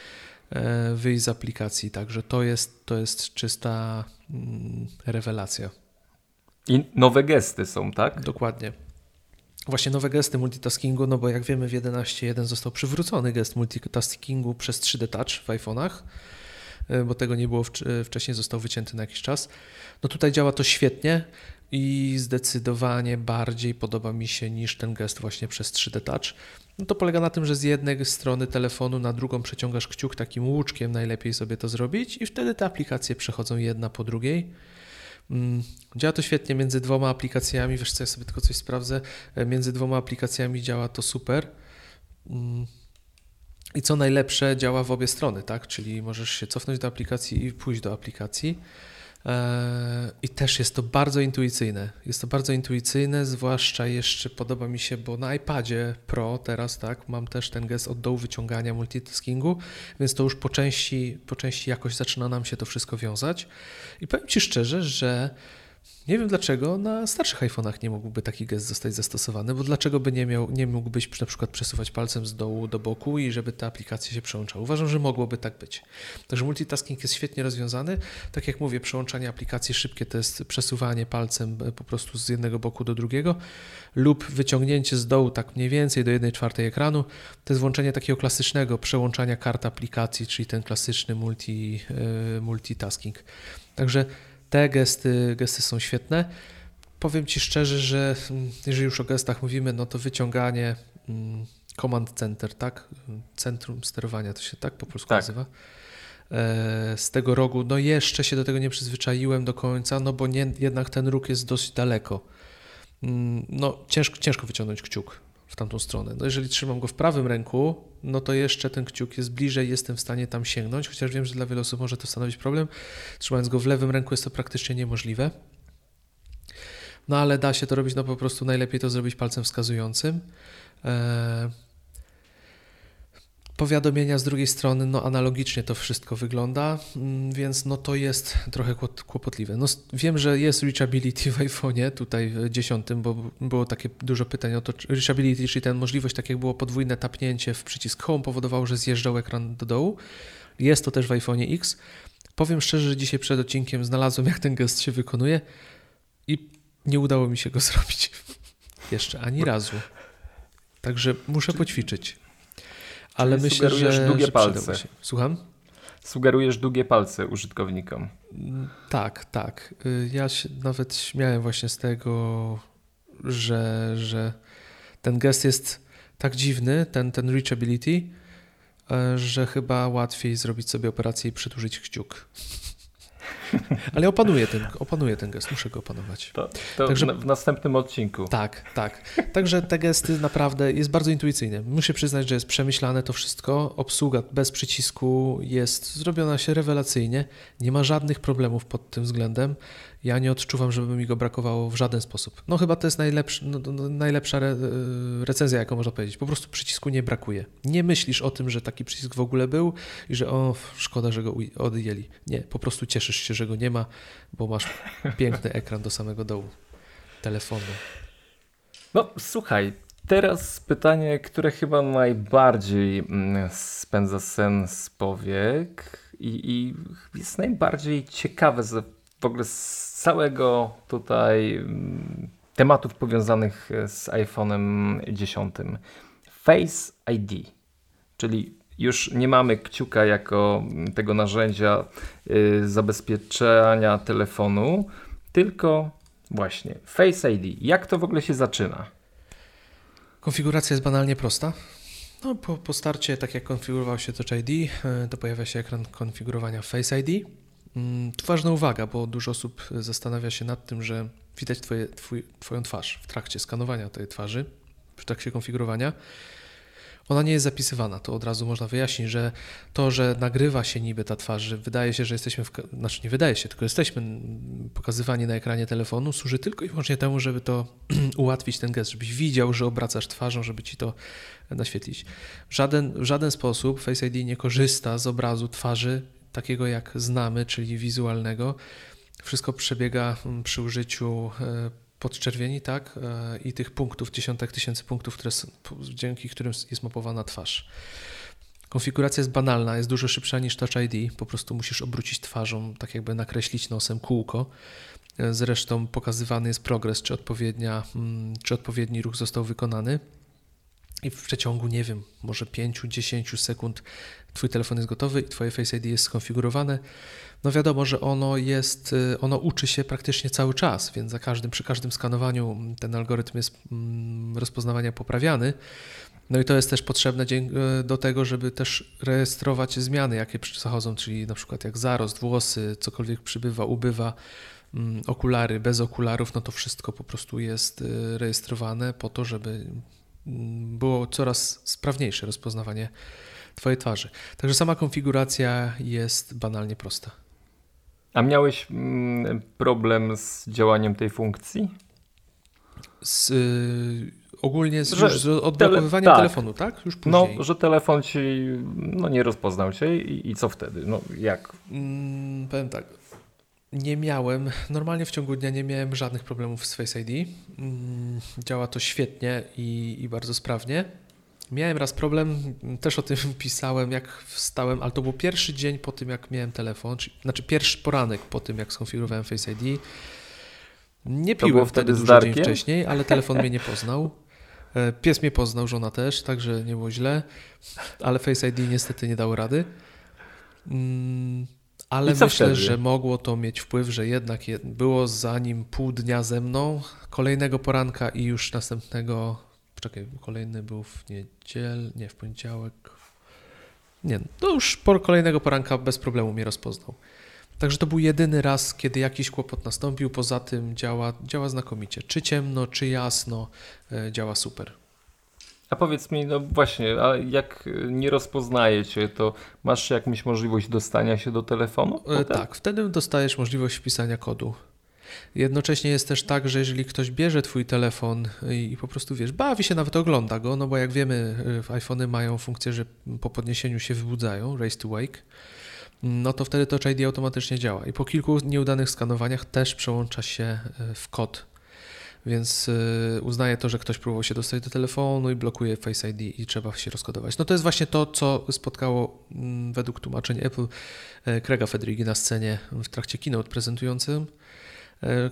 S2: e, wyjść z aplikacji. Także to jest, to jest czysta mm, rewelacja.
S1: I nowe gesty są, tak?
S2: Dokładnie. Właśnie nowe gesty multitaskingu, no bo jak wiemy w 11.1 został przywrócony gest multitaskingu przez 3D Touch w iPhone'ach, e, bo tego nie było wcześniej, został wycięty na jakiś czas. No tutaj działa to świetnie i zdecydowanie bardziej podoba mi się niż ten gest właśnie przez 3D Touch. No to polega na tym, że z jednej strony telefonu na drugą przeciągasz kciuk takim łuczkiem, najlepiej sobie to zrobić i wtedy te aplikacje przechodzą jedna po drugiej. Mm, działa to świetnie między dwoma aplikacjami. Wiesz co, ja sobie tylko coś sprawdzę. E, między dwoma aplikacjami działa to super. Mm, I co najlepsze, działa w obie strony, tak? Czyli możesz się cofnąć do aplikacji i pójść do aplikacji. E, I też jest to bardzo intuicyjne. Jest to bardzo intuicyjne, zwłaszcza jeszcze podoba mi się, bo na iPadzie Pro teraz tak, mam też ten gest od dołu wyciągania multitaskingu, więc to już po części, po części jakoś zaczyna nam się to wszystko wiązać. I powiem Ci szczerze, że nie wiem dlaczego na starszych iPhone'ach nie mógłby taki gest zostać zastosowany, bo dlaczego by nie, miał, nie mógłbyś na przykład przesuwać palcem z dołu do boku i żeby te aplikacje się przełączały. Uważam, że mogłoby tak być. Także multitasking jest świetnie rozwiązany. Tak jak mówię, przełączanie aplikacji szybkie to jest przesuwanie palcem e, po prostu z jednego boku do drugiego lub wyciągnięcie z dołu tak mniej więcej do 1 czwartej ekranu. To jest włączenie takiego klasycznego przełączania kart aplikacji, czyli ten klasyczny multi, yy, multitasking. Także te gesty, gesty są świetne. Powiem Ci szczerze, że mm, jeżeli już o gestach mówimy, no to wyciąganie mm, command center, tak? Centrum sterowania to się tak po polsku tak. nazywa. E, z tego rogu, no jeszcze się do tego nie przyzwyczaiłem do końca, no bo nie, jednak ten róg jest dosyć daleko. Mm, no ciężko, ciężko wyciągnąć kciuk w tamtą stronę. No jeżeli trzymam go w prawym ręku, no to jeszcze ten kciuk jest bliżej, jestem w stanie tam sięgnąć, chociaż wiem, że dla wielu osób może to stanowić problem. Trzymając go w lewym ręku jest to praktycznie niemożliwe. No ale da się to robić, no po prostu najlepiej to zrobić palcem wskazującym. Eee, powiadomienia z drugiej strony, no analogicznie to wszystko wygląda, mm, więc no to jest trochę kłopotliwe. No, wiem, że jest reachability w iPhone'ie, tutaj w 10, bo było takie dużo pytań o to, reachability, czyli ten możliwość, tak jak było podwójne tapnięcie w przycisk Home powodowało, że zjeżdżał ekran do dołu. Jest to też w iPhone'ie X. Powiem szczerze, że dzisiaj przed odcinkiem znalazłem, jak ten gest się wykonuje i nie udało mi się go zrobić. Jeszcze ani razu. Także muszę poćwiczyć. Ale Czyli myślę, że
S1: długie że palce.
S2: Słucham?
S1: Sugerujesz długie palce użytkownikom.
S2: Tak, tak. Y, ja się nawet śmiałem właśnie z tego, że, że ten gest jest tak dziwny, ten, ten reachability, y, że chyba łatwiej zrobić sobie operację i przytużyć kciuk. Ale opanuję ten, opanuję ten gest, muszę go opanować.
S1: To, to Także, w następnym odcinku.
S2: Tak, tak. Także te gesty naprawdę jest bardzo intuicyjne. Muszę przyznać, że jest przemyślane to wszystko. Obsługa bez przycisku jest zrobiona się rewelacyjnie. Nie ma żadnych problemów pod tym względem ja nie odczuwam, żeby mi go brakowało w żaden sposób. No chyba to jest najlepszy, no, no, najlepsza re, e, recenzja, jaką można powiedzieć. Po prostu przycisku nie brakuje. Nie myślisz o tym, że taki przycisk w ogóle był i że o, szkoda, że go odjęli. Nie, po prostu cieszysz się, że go nie ma, bo masz piękny ekran do samego dołu telefonu.
S1: No słuchaj, teraz pytanie, które chyba najbardziej mm, spędza sen z powiek i, i jest najbardziej ciekawe w ogóle z całego tutaj mm, tematów powiązanych z iPhone'em 10. Face ID, czyli już nie mamy kciuka jako tego narzędzia y, zabezpieczenia telefonu, tylko właśnie Face ID. Jak to w ogóle się zaczyna?
S2: Konfiguracja jest banalnie prosta. No, po, po starcie, tak jak konfigurował się Touch ID, y, to pojawia się ekran konfigurowania Face ID. Mm, tu ważna uwaga, bo dużo osób zastanawia się nad tym, że widać twoje, twój, Twoją twarz w trakcie skanowania tej twarzy, w trakcie konfigurowania. ona nie jest zapisywana. To od razu można wyjaśnić, że to, że nagrywa się niby ta twarz, wydaje się, że jesteśmy, w, znaczy nie wydaje się, tylko jesteśmy pokazywani na ekranie telefonu, służy tylko i wyłącznie temu, żeby to ułatwić ten gest, żebyś widział, że obracasz twarzą, żeby ci to naświetlić. Żaden, w żaden sposób Face ID nie korzysta z obrazu twarzy takiego jak znamy, czyli wizualnego. Wszystko przebiega mm, przy użyciu e, podczerwieni, tak, e, i tych punktów, dziesiątek tysięcy punktów, które, dzięki którym jest mapowana twarz. Konfiguracja jest banalna, jest dużo szybsza niż Touch ID. Po prostu musisz obrócić twarzą, tak jakby nakreślić nosem kółko. E, zresztą pokazywany jest progres, czy, odpowiednia, mm, czy odpowiedni ruch został wykonany. I w przeciągu, nie wiem, może 5-10 sekund Twój telefon jest gotowy i Twoje Face ID jest skonfigurowane. No wiadomo, że ono jest, y, ono uczy się praktycznie cały czas, więc za każdym, przy każdym skanowaniu ten algorytm jest mm, rozpoznawania poprawiany. No i to jest też potrzebne y, do tego, żeby też rejestrować zmiany, jakie zachodzą, czyli na przykład jak zarost, włosy, cokolwiek przybywa, ubywa, mm, okulary, bez okularów, no to wszystko po prostu jest y, rejestrowane po to, żeby mm, było coraz sprawniejsze rozpoznawanie Twojej twarzy. Także sama konfiguracja jest banalnie prosta.
S1: A miałeś mm, problem z działaniem tej funkcji?
S2: Z, y, ogólnie z, że, z odblokowywaniem tele, tak. telefonu, tak?
S1: Już no, później. No, że telefon ci no, nie rozpoznał cię i, i co wtedy? No, jak?
S2: Mm, powiem tak. Nie miałem, normalnie w ciągu dnia nie miałem żadnych problemów z Face ID. Mm, działa to świetnie i, i bardzo sprawnie. Miałem raz problem, też o tym pisałem, jak wstałem, ale to był pierwszy dzień po tym, jak miałem telefon, czy, znaczy pierwszy poranek po tym, jak skonfigurowałem Face ID. Nie piłem wtedy dużo dzień wcześniej, ale telefon mnie nie poznał. E, pies mnie poznał, żona też, także nie było źle, ale Face ID niestety nie dało rady. Mm, ale myślę, wtedy? że mogło to mieć wpływ, że jednak było za nim pół dnia ze mną, kolejnego poranka i już następnego Czekaj, kolejny był w niedziel, nie, w poniedziałek. Nie, to już po kolejnego poranka bez problemu mnie rozpoznał. Także to był jedyny raz, kiedy jakiś kłopot nastąpił. Poza tym działa, działa znakomicie. Czy ciemno, czy jasno, e, działa super.
S1: A powiedz mi, no właśnie, a jak nie rozpoznaje cię, to masz jakąś możliwość dostania się do telefonu?
S2: E, tak, wtedy dostajesz możliwość wpisania kodu. Jednocześnie jest też tak, że jeżeli ktoś bierze twój telefon i po prostu wiesz, bawi się, nawet ogląda go, no bo jak wiemy, y, iPhony mają funkcję, że po podniesieniu się wybudzają, raise to wake, no to wtedy Touch ID automatycznie działa. I po kilku nieudanych skanowaniach też przełącza się y, w kod. Więc y, uznaje to, że ktoś próbował się dostać do telefonu i blokuje Face ID i trzeba się rozkodować. No to jest właśnie to, co spotkało mm, według tłumaczeń Apple Craiga Federighi na scenie w trakcie keynote prezentującym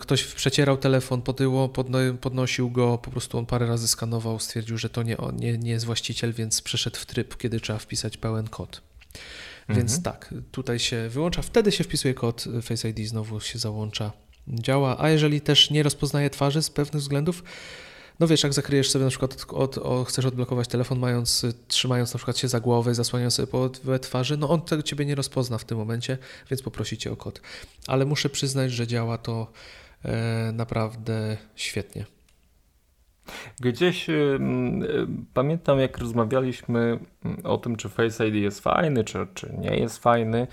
S2: ktoś przecierał telefon, podyło, podnosił go, po prostu on parę razy skanował, stwierdził, że to nie, nie, nie jest właściciel, więc przeszedł w tryb, kiedy trzeba wpisać pełen kod. Więc mhm. tak, tutaj się wyłącza, wtedy się wpisuje kod Face ID, znowu się załącza, działa. A jeżeli też nie rozpoznaje twarzy z pewnych względów, no wiesz, jak zakryjesz sobie na przykład, od, od, chcesz odblokować telefon, mając, trzymając na przykład się za głowę, zasłaniając sobie po twarzy, no on tego ciebie nie rozpozna w tym momencie, więc poprosi cię o kod. Ale muszę przyznać, że działa to e, naprawdę świetnie.
S1: Gdzieś y, pamiętam, jak rozmawialiśmy o tym, czy Face ID jest fajny, czy, czy nie jest fajny,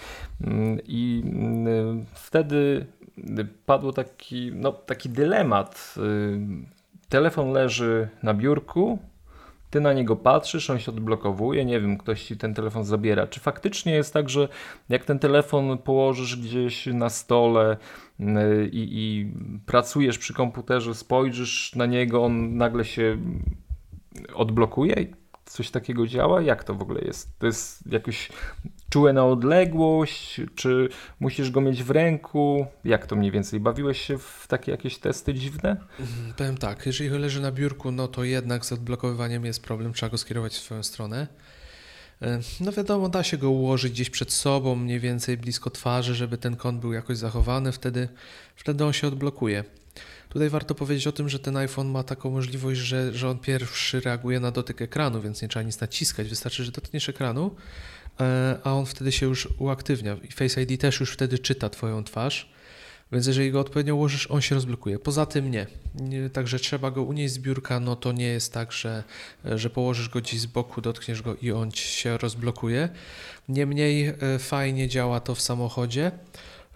S1: i y, wtedy padł taki, no, taki dylemat y, telefon leży na biurku, ty na niego patrzysz, on się odblokowuje, nie wiem, ktoś ci ten telefon zabiera. Czy faktycznie jest tak, że jak ten telefon położysz gdzieś na stole mm, i, i pracujesz przy komputerze, spojrzysz na niego, on nagle się odblokuje? Coś takiego działa? Jak to w ogóle jest? To jest jakoś czułe na odległość? Czy musisz go mieć w ręku? Jak to mniej więcej? Bawiłeś się w takie jakieś testy dziwne?
S2: Mhm, powiem tak, jeżeli leży na biurku, no to jednak z odblokowywaniem jest problem, trzeba go skierować w swoją stronę. E, no wiadomo, da się go ułożyć gdzieś przed sobą, mniej więcej blisko twarzy, żeby ten kąt był jakoś zachowany, wtedy, wtedy on się odblokuje. Tutaj warto powiedzieć o tym, że ten iPhone ma taką możliwość, że, że on pierwszy reaguje na dotyk ekranu, więc nie trzeba nic naciskać, wystarczy, że dotkniesz ekranu, E, a on wtedy się już uaktywnia. I Face ID też już wtedy czyta Twoją twarz, Więc jeżeli go odpowiednio ułożysz, on się rozblokuje. Poza tym nie. nie także trzeba go unieść z biurka, no to nie jest tak, że, że położysz go gdzieś z boku, dotkniesz go i on się rozblokuje. Niemniej e, fajnie działa to w samochodzie.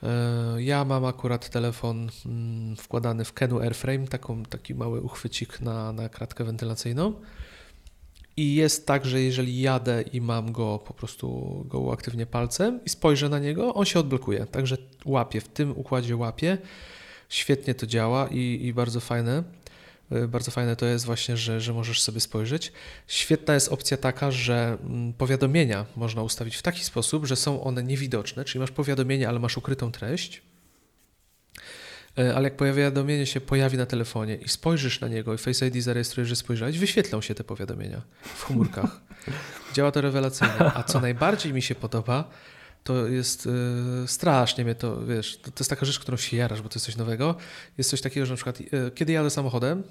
S2: E, ja mam akurat telefon mm, wkładany w Kenu Airframe, taką, taki mały uchwycik na, na kratkę wentylacyjną. I jest tak, że jeżeli jadę i mam go po prostu go uaktywnię palcem i spojrzę na niego, on się odblokuje. Także łapie, w tym układzie łapie. Świetnie to działa i, i bardzo fajne. Y, bardzo fajne to jest właśnie, że, że możesz sobie spojrzeć. Świetna jest opcja taka, że mm, powiadomienia można ustawić w taki sposób, że są one niewidoczne, czyli masz powiadomienie, ale masz ukrytą treść. Y, ale jak powiadomienie się pojawi na telefonie i spojrzysz na niego i Face ID zarejestrujesz, że spojrzałeś, wyświetlą się te powiadomienia w chmurkach. Działa to rewelacyjnie. A co najbardziej mi się podoba, to jest y, strasznie mnie to, wiesz, to, to, jest taka rzecz, którą się jarasz, bo to jest coś nowego. Jest coś takiego, że na przykład y, kiedy jadę samochodem,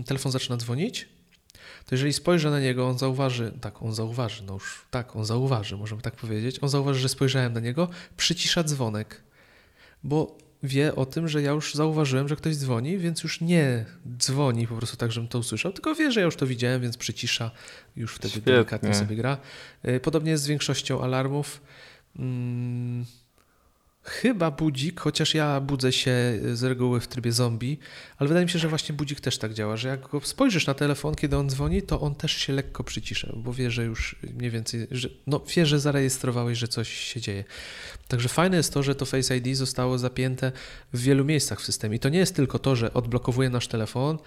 S2: y, telefon zaczyna dzwonić, to jeżeli spojrzę na niego, on zauważy, tak, on zauważy, no już tak, on zauważy, możemy tak powiedzieć, on zauważy, że spojrzałem na niego, przycisza dzwonek, bo wie o tym, że ja już zauważyłem, że ktoś dzwoni, więc już nie dzwoni po prostu tak, żebym to usłyszał, tylko wie, że ja już to widziałem, więc przycisza, już wtedy Świetnie. delikatnie sobie gra. Podobnie jest z większością alarmów. Mm, chyba budzik, chociaż ja budzę się z reguły w trybie zombie, ale wydaje mi się, że właśnie budzik też tak działa, że jak go spojrzysz na telefon, kiedy on dzwoni, to on też się lekko przycisza, bo wie, że już mniej więcej, że, no wie, że zarejestrowałeś, że coś się dzieje. Także fajne jest to, że to Face ID zostało zapięte w wielu miejscach w systemie. I to nie jest tylko to, że odblokowuje nasz telefon,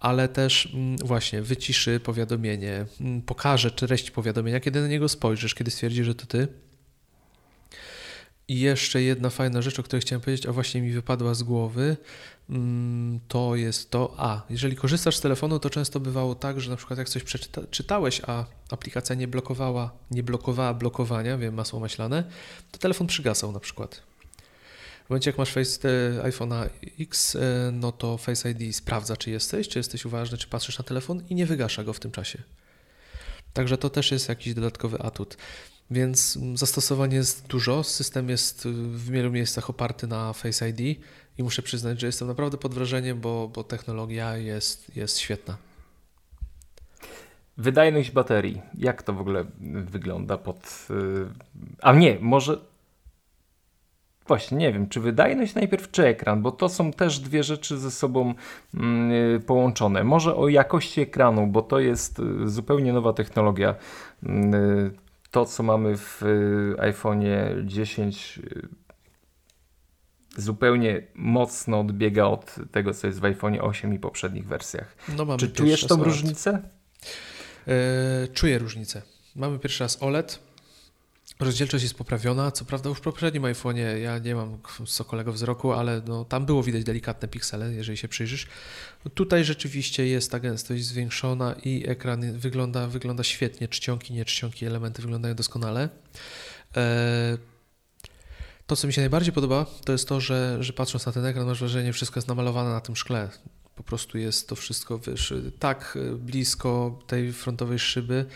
S2: ale też mm, właśnie wyciszy powiadomienie, mm, pokaże treść powiadomienia, kiedy na niego spojrzysz, kiedy stwierdzi, że to ty i jeszcze jedna fajna rzecz, o której chciałem powiedzieć, a właśnie mi wypadła z głowy, mm, to jest to, a jeżeli korzystasz z telefonu, to często bywało tak, że na przykład jak coś przeczytałeś, a aplikacja nie blokowała, nie blokowała blokowania, wiem, masło maślane, to telefon przygasał na przykład. W momencie jak masz face, e, iPhone'a X, e, no to Face ID sprawdza, czy jesteś, czy jesteś uważny, czy patrzysz na telefon i nie wygasza go w tym czasie. Także to też jest jakiś dodatkowy atut. Więc zastosowań jest dużo. System jest w wielu miejscach oparty na Face ID i muszę przyznać, że jestem naprawdę pod wrażeniem, bo, bo technologia jest, jest świetna.
S1: Wydajność baterii. Jak to w ogóle wygląda pod. Y, a nie, może. Właśnie, nie wiem, czy wydajność najpierw, czy ekran, bo to są też dwie rzeczy ze sobą mm, y, połączone. Może o jakości ekranu, bo to jest y, zupełnie nowa technologia mm, to, co mamy w y, iPhone 10 y, zupełnie mocno odbiega od tego, co jest w iPhone 8 i poprzednich wersjach. No, Czy czujesz tą różnicę?
S2: Yy, czuję różnicę. Mamy pierwszy raz OLED, Rozdzielczość jest poprawiona, co prawda już w poprzednim iPhone'ie ja nie mam sokolego wzroku, ale no, tam było widać delikatne piksele, jeżeli się przyjrzysz. No, tutaj rzeczywiście jest ta gęstość zwiększona i ekran wygląda, wygląda świetnie, czcionki, nie czcionki, elementy wyglądają doskonale. E, to, co mi się najbardziej podoba, to jest to, że, że patrząc na ten ekran masz wrażenie, że wszystko jest namalowane na tym szkle. Po prostu jest to wszystko wiesz, tak blisko tej frontowej szyby,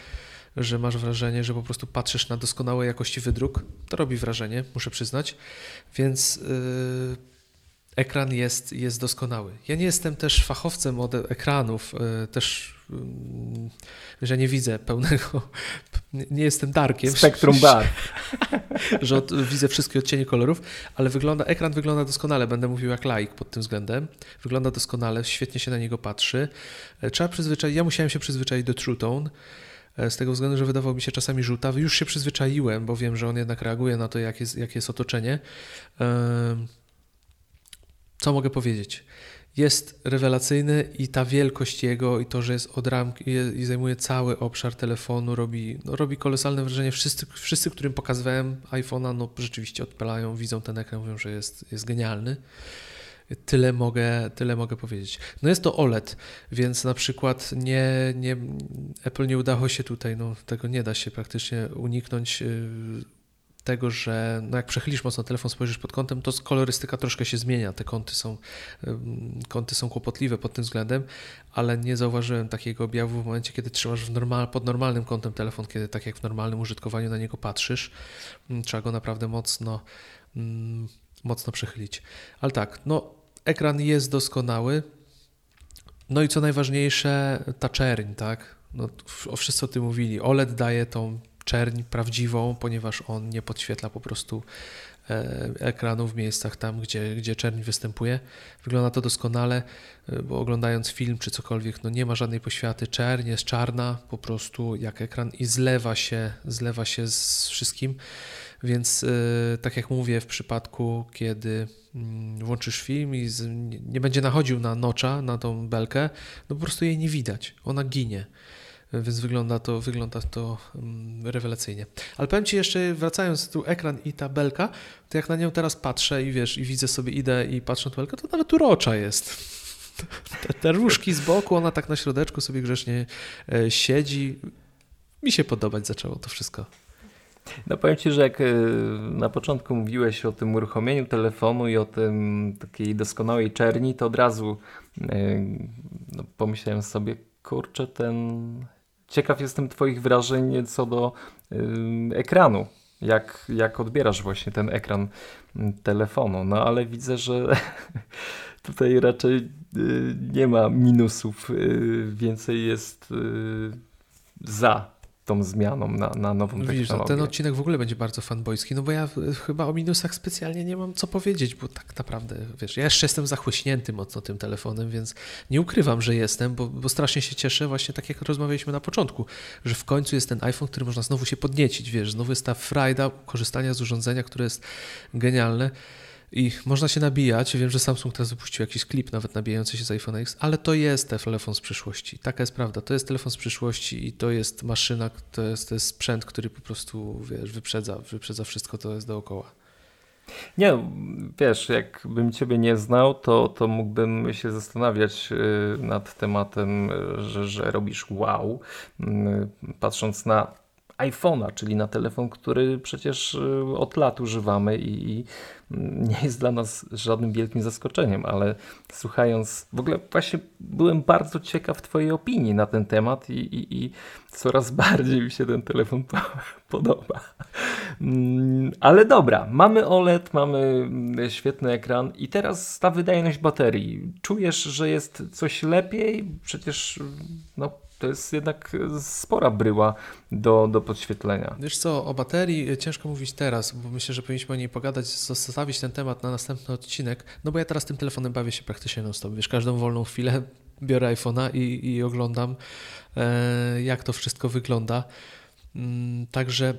S2: że masz wrażenie, że po prostu patrzysz na doskonałej jakości wydruk. To robi wrażenie, muszę przyznać. Więc yy, ekran jest, jest doskonały. Ja nie jestem też fachowcem od ekranów, yy, też yy, że nie widzę pełnego, nie jestem darkiem.
S1: Spektrum bar.
S2: że od, widzę wszystkie odcienie kolorów, ale wygląda, ekran wygląda doskonale, będę mówił jak laik pod tym względem. Wygląda doskonale, świetnie się na niego patrzy. Trzeba przyzwyczaić, ja musiałem się przyzwyczaić do True Tone, E, z tego względu, że wydawał mi się czasami żółtawy. Już się przyzwyczaiłem, bo wiem, że on jednak reaguje na to, jak jest, jakie jest otoczenie. Co mogę powiedzieć? Jest rewelacyjny i ta wielkość jego i to, że jest od ramki i zajmuje cały obszar telefonu, robi, no, robi kolosalne wrażenie. Wszyscy, wszyscy, którym pokazywałem iPhone'a, no rzeczywiście odpalają, widzą ten ekran, mówią, że jest, jest genialny. Tyle mogę, tyle mogę powiedzieć. No jest to OLED, więc na przykład nie, nie, Apple nie udało się tutaj, no tego nie da się praktycznie uniknąć y, tego, że no jak przechylisz mocno telefon, spojrzysz pod kątem, to kolorystyka troszkę się zmienia. Te kąty są, kąty są kłopotliwe pod tym względem, ale nie zauważyłem takiego objawu w momencie, kiedy trzymasz w normal, pod normalnym kątem telefon, kiedy tak jak w normalnym użytkowaniu na niego patrzysz. Trzeba go naprawdę mocno mocno przechylić. Ale tak, no ekran jest doskonały. No i co najważniejsze, ta czerń, tak? No, wszyscy o tym mówili. OLED daje tą czerń prawdziwą, ponieważ on nie podświetla po prostu e, ekranu w miejscach tam, gdzie, gdzie czerń występuje. Wygląda to doskonale, e, bo oglądając film czy cokolwiek, no nie ma żadnej poświaty. Czerń jest czarna po prostu jak ekran i zlewa się, zlewa się z wszystkim. Więc e, tak jak mówię, w przypadku, kiedy mm, włączysz film i nie będzie nachodził na nocza, na tą belkę, no po prostu jej nie widać. Ona ginie więc wygląda to, wygląda to mm, rewelacyjnie. Ale powiem Ci jeszcze, wracając tu ekran i ta belka, to jak na nią teraz patrzę i wiesz, i widzę sobie, idę i patrzę na tą belkę, to nawet urocza jest. Te, te różki z boku, ona tak na środeczku sobie grzecznie e, siedzi. Mi się podobać zaczęło to wszystko.
S1: No powiem Ci, że jak e, na początku mówiłeś o tym uruchomieniu telefonu i o tym takiej doskonałej czerni, to od razu e, no, pomyślałem sobie, kurczę, ten Ciekaw jestem Twoich wrażeń co do y, ekranu. Jak, jak odbierasz właśnie ten ekran mm, telefonu? No ale widzę, że tutaj raczej y, nie ma minusów. Y, więcej jest za tą zmianą na, na nową Widzisz, technologię.
S2: Widzisz, ten odcinek w ogóle będzie bardzo fanboyski, no bo ja chyba o minusach specjalnie nie mam co powiedzieć, bo tak naprawdę, wiesz, ja jeszcze jestem zachłyśnięty mocno tym telefonem, więc nie ukrywam, że jestem, bo, bo strasznie się cieszę, właśnie tak jak rozmawialiśmy na początku, że w końcu jest ten iPhone, który można znowu się podniecić, wiesz, znowu jest ta frajda korzystania z urządzenia, które jest genialne. I można się nabijać. Wiem, że Samsung teraz wypuścił jakiś klip nawet nabijający się z iPhone X, ale to jest telefon z przyszłości. Taka jest prawda. To jest telefon z przyszłości i to jest maszyna, to jest, to jest sprzęt, który po prostu wiesz, wyprzedza, wyprzedza wszystko, to jest dookoła.
S1: Nie, wiesz, jakbym Ciebie nie znał, to, to mógłbym się zastanawiać y, nad tematem, że, że robisz wow, y, patrząc na iPhone'a, czyli na telefon, który przecież y, od lat używamy i, i, nie jest dla nas żadnym wielkim zaskoczeniem, ale słuchając, w ogóle właśnie byłem bardzo ciekaw Twojej opinii na ten temat i, i, i coraz bardziej mi się ten telefon podoba. Mm, ale dobra, mamy OLED, mamy mm, świetny ekran i teraz ta wydajność baterii. Czujesz, że jest coś lepiej? Przecież no, to jest jednak spora bryła do, do podświetlenia.
S2: Wiesz co, o baterii ciężko mówić teraz, bo myślę, że powinniśmy o niej pogadać, zostawić ten temat na następny odcinek, no bo ja teraz tym telefonem bawię się praktycznie non stop. Wiesz, każdą wolną chwilę biorę iPhone'a i, i oglądam, e, jak to wszystko wygląda. Mm, także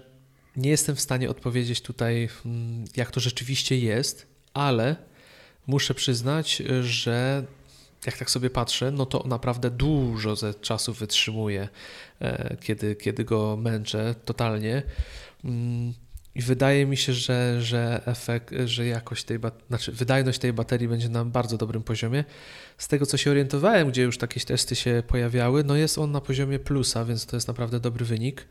S2: nie jestem w stanie odpowiedzieć tutaj, mm, jak to rzeczywiście jest, ale muszę przyznać, że jak tak sobie patrzę, no to naprawdę dużo ze czasu wytrzymuje, e, kiedy, kiedy go męczę totalnie. Mm, I wydaje mi się, że, że efekt, że jakość tej, znaczy wydajność tej baterii będzie na bardzo dobrym poziomie. Z tego, co się orientowałem, gdzie już takie testy się pojawiały, no jest on na poziomie plusa, więc to jest naprawdę dobry wynik.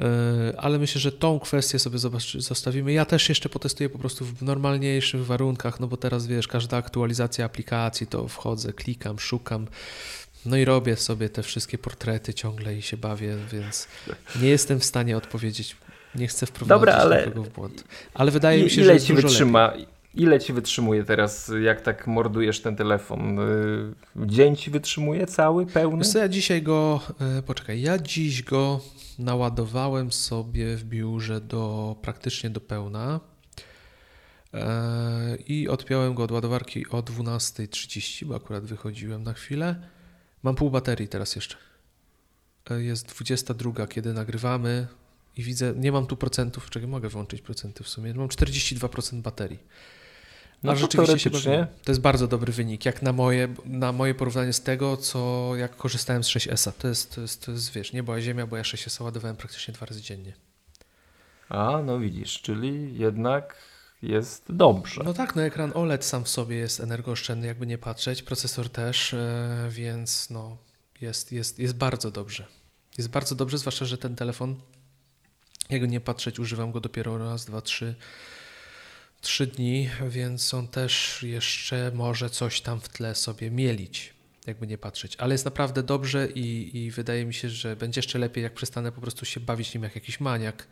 S2: E, ale myślę, że tą kwestię sobie zostawimy. Ja też jeszcze potestuję po prostu w normalniejszych warunkach, no bo teraz wiesz, każda aktualizacja aplikacji to wchodzę, klikam, szukam. No i robię sobie te wszystkie portrety ciągle i się bawię, więc nie jestem w stanie odpowiedzieć. Nie chcę wprowadzić Dobra, ale nikogo w błąd. Ale wydaje mi się, ile że ci wytrzyma, lepiej.
S1: Ile ci wytrzymuje teraz, jak tak mordujesz ten telefon? Y, dzień ci wytrzymuje cały, pełny?
S2: Wiesz co, ja dzisiaj go, e, poczekaj, ja dziś go naładowałem sobie w biurze do praktycznie do pełna e, i odpiąłem go od ładowarki o 12.30, bo akurat wychodziłem na chwilę. Mam pół baterii teraz jeszcze. E, jest 22, kiedy nagrywamy i widzę, nie mam tu procentów, czego mogę włączyć procenty w sumie. Mam 42% baterii. No A rzeczywiście się. To jest bardzo dobry wynik, jak na moje, na moje porównanie z tego, co jak korzystałem z 6S. To jest, to jest, to jest wiesz, nie była ziemia, bo ja 6S ładowałem praktycznie dwa razy dziennie.
S1: A, no widzisz, czyli jednak jest dobrze.
S2: No tak, no ekran OLED sam w sobie jest energooszczędny, jakby nie patrzeć, procesor też, e, więc no jest, jest, jest bardzo dobrze. Jest bardzo dobrze, zwłaszcza, że ten telefon, jakby nie patrzeć, używam go dopiero raz, dwa, trzy trzy dni, więc on też jeszcze może coś tam w tle sobie mielić, jakby nie patrzeć. Ale jest naprawdę dobrze i, i wydaje mi się, że będzie jeszcze lepiej, jak przestanę po prostu się bawić nim jak jakiś maniak.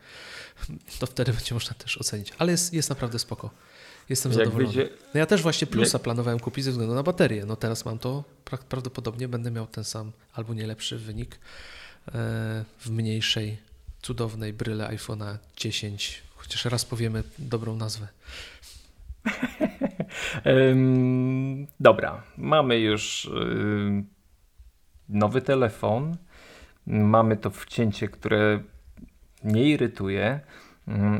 S2: To wtedy będzie można też ocenić. Ale jest, jest naprawdę spoko. Jestem Jak zadowolony. Wyjdzie... No ja też właśnie plusa Jak... planowałem kupić ze względu na baterię. No teraz mam to, prawdopodobnie będę miał ten sam albo nie lepszy wynik e, w mniejszej, cudownej bryle iPhone'a 10. Chociaż raz powiemy dobrą nazwę.
S1: Dobra, mamy już nowy telefon. Mamy to wcięcie, które nie irytuje.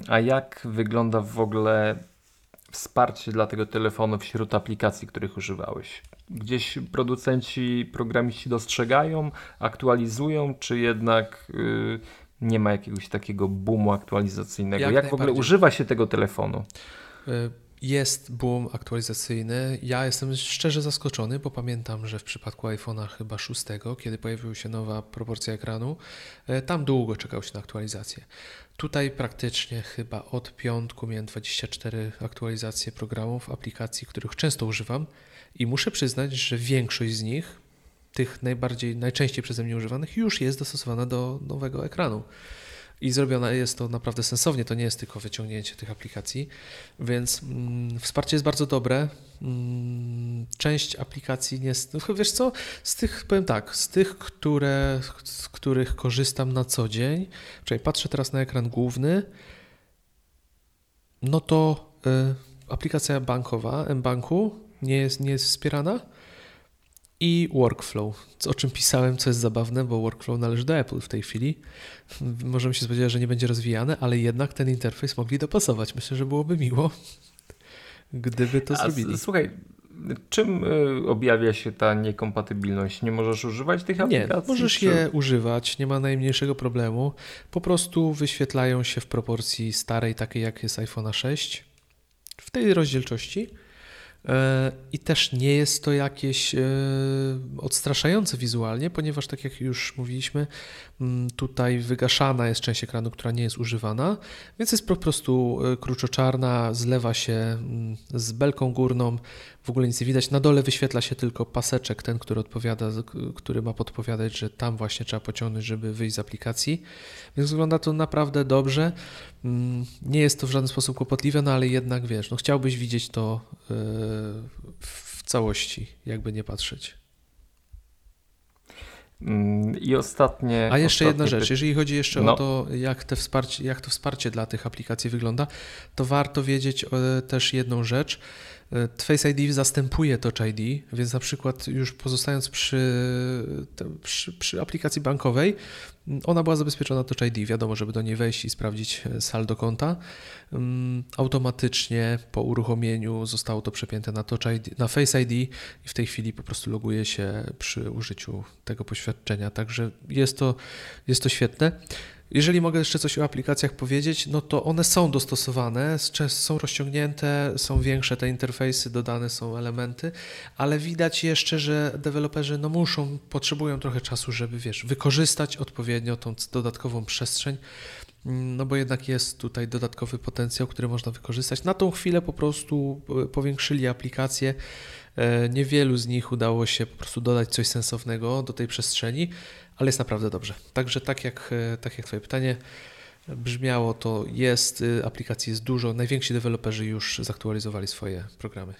S1: A jak wygląda w ogóle wsparcie dla tego telefonu wśród aplikacji, których używałeś? Gdzieś producenci, programiści dostrzegają, aktualizują, czy jednak yy, nie ma jakiegoś takiego boomu aktualizacyjnego? Jak, jak w ogóle używa się tego telefonu?
S2: Y, jest boom aktualizacyjny. Ja jestem szczerze zaskoczony, bo pamiętam, że w przypadku iPhone'a chyba 6, kiedy pojawiła się nowa proporcja ekranu, y, tam długo czekał się na aktualizację. Tutaj praktycznie chyba od piątku miałem 24 aktualizacje programów, aplikacji, których często używam i muszę przyznać, że większość z nich, tych najbardziej, najczęściej przeze mnie używanych, już jest dostosowana do nowego ekranu. I zrobione jest to naprawdę sensownie, to nie jest tylko wyciągnięcie tych aplikacji, więc mm, wsparcie jest bardzo dobre. Mm, część aplikacji nie jest, no, wiesz co, z tych, powiem tak, z tych, które, z których korzystam na co dzień, czyli patrzę teraz na ekran główny, no to y, aplikacja bankowa, mBanku nie jest, nie jest wspierana, i workflow, o czym pisałem, co jest zabawne, bo workflow należy do Apple w tej chwili. Możemy się spodziewać, że nie będzie rozwijane, ale jednak ten interfejs mogli dopasować. Myślę, że byłoby miło, gdyby to A zrobili.
S1: Słuchaj, czym y, objawia się ta niekompatybilność? Nie możesz używać tych aplikacji?
S2: Nie, możesz czy... je używać, nie ma najmniejszego problemu. Po prostu wyświetlają się w proporcji starej, takiej jak jest iPhone 6, w tej rozdzielczości I też nie jest to jakieś e, odstraszające wizualnie, ponieważ, tak jak już mówiliśmy, mm, tutaj wygaszana jest część ekranu, która nie jest używana, więc jest po prostu e, kruczoczarna, zlewa się mm, z belką górną, w ogóle nic nie widać. Na dole wyświetla się tylko paseczek, ten, który odpowiada, który ma podpowiadać, że tam właśnie trzeba pociągnąć, żeby wyjść z aplikacji. Więc wygląda to naprawdę dobrze. Mm, nie jest to w żaden sposób kłopotliwe, no ale jednak wiesz, no chciałbyś widzieć to e, w całości, jakby nie patrzeć.
S1: Mm, I ostatnie.
S2: A jeszcze
S1: ostatnie
S2: jedna rzecz, jeżeli chodzi jeszcze no. o to, jak, te wsparcie, jak to wsparcie dla tych aplikacji wygląda, to warto wiedzieć e, też jedną rzecz. E, Face ID zastępuje Touch ID, więc na przykład już pozostając przy, przy, przy, aplikacji bankowej, ona była zabezpieczona Touch ID. Wiadomo, żeby do niej wejść i sprawdzić e, saldo konta. Mm, automatycznie po uruchomieniu zostało to przepięte na, Touch ID, na Face ID i w tej chwili po prostu loguje się przy użyciu tego poświadczenia. Także jest to, jest to świetne. Jeżeli mogę jeszcze coś o aplikacjach powiedzieć, no to one są dostosowane, są rozciągnięte, są większe te interfejsy, dodane są elementy, ale widać jeszcze, że deweloperzy no muszą, potrzebują trochę czasu, żeby wiesz, wykorzystać odpowiednio tą dodatkową przestrzeń, no bo jednak jest tutaj dodatkowy potencjał, który można wykorzystać. Na tą chwilę po prostu e, powiększyli aplikacje. E, niewielu z nich udało się po prostu dodać coś sensownego do tej przestrzeni, ale jest naprawdę dobrze. Także tak jak, e, tak jak Twoje pytanie brzmiało, to jest, y, aplikacji jest dużo. Najwięksi deweloperzy już zaktualizowali swoje programy.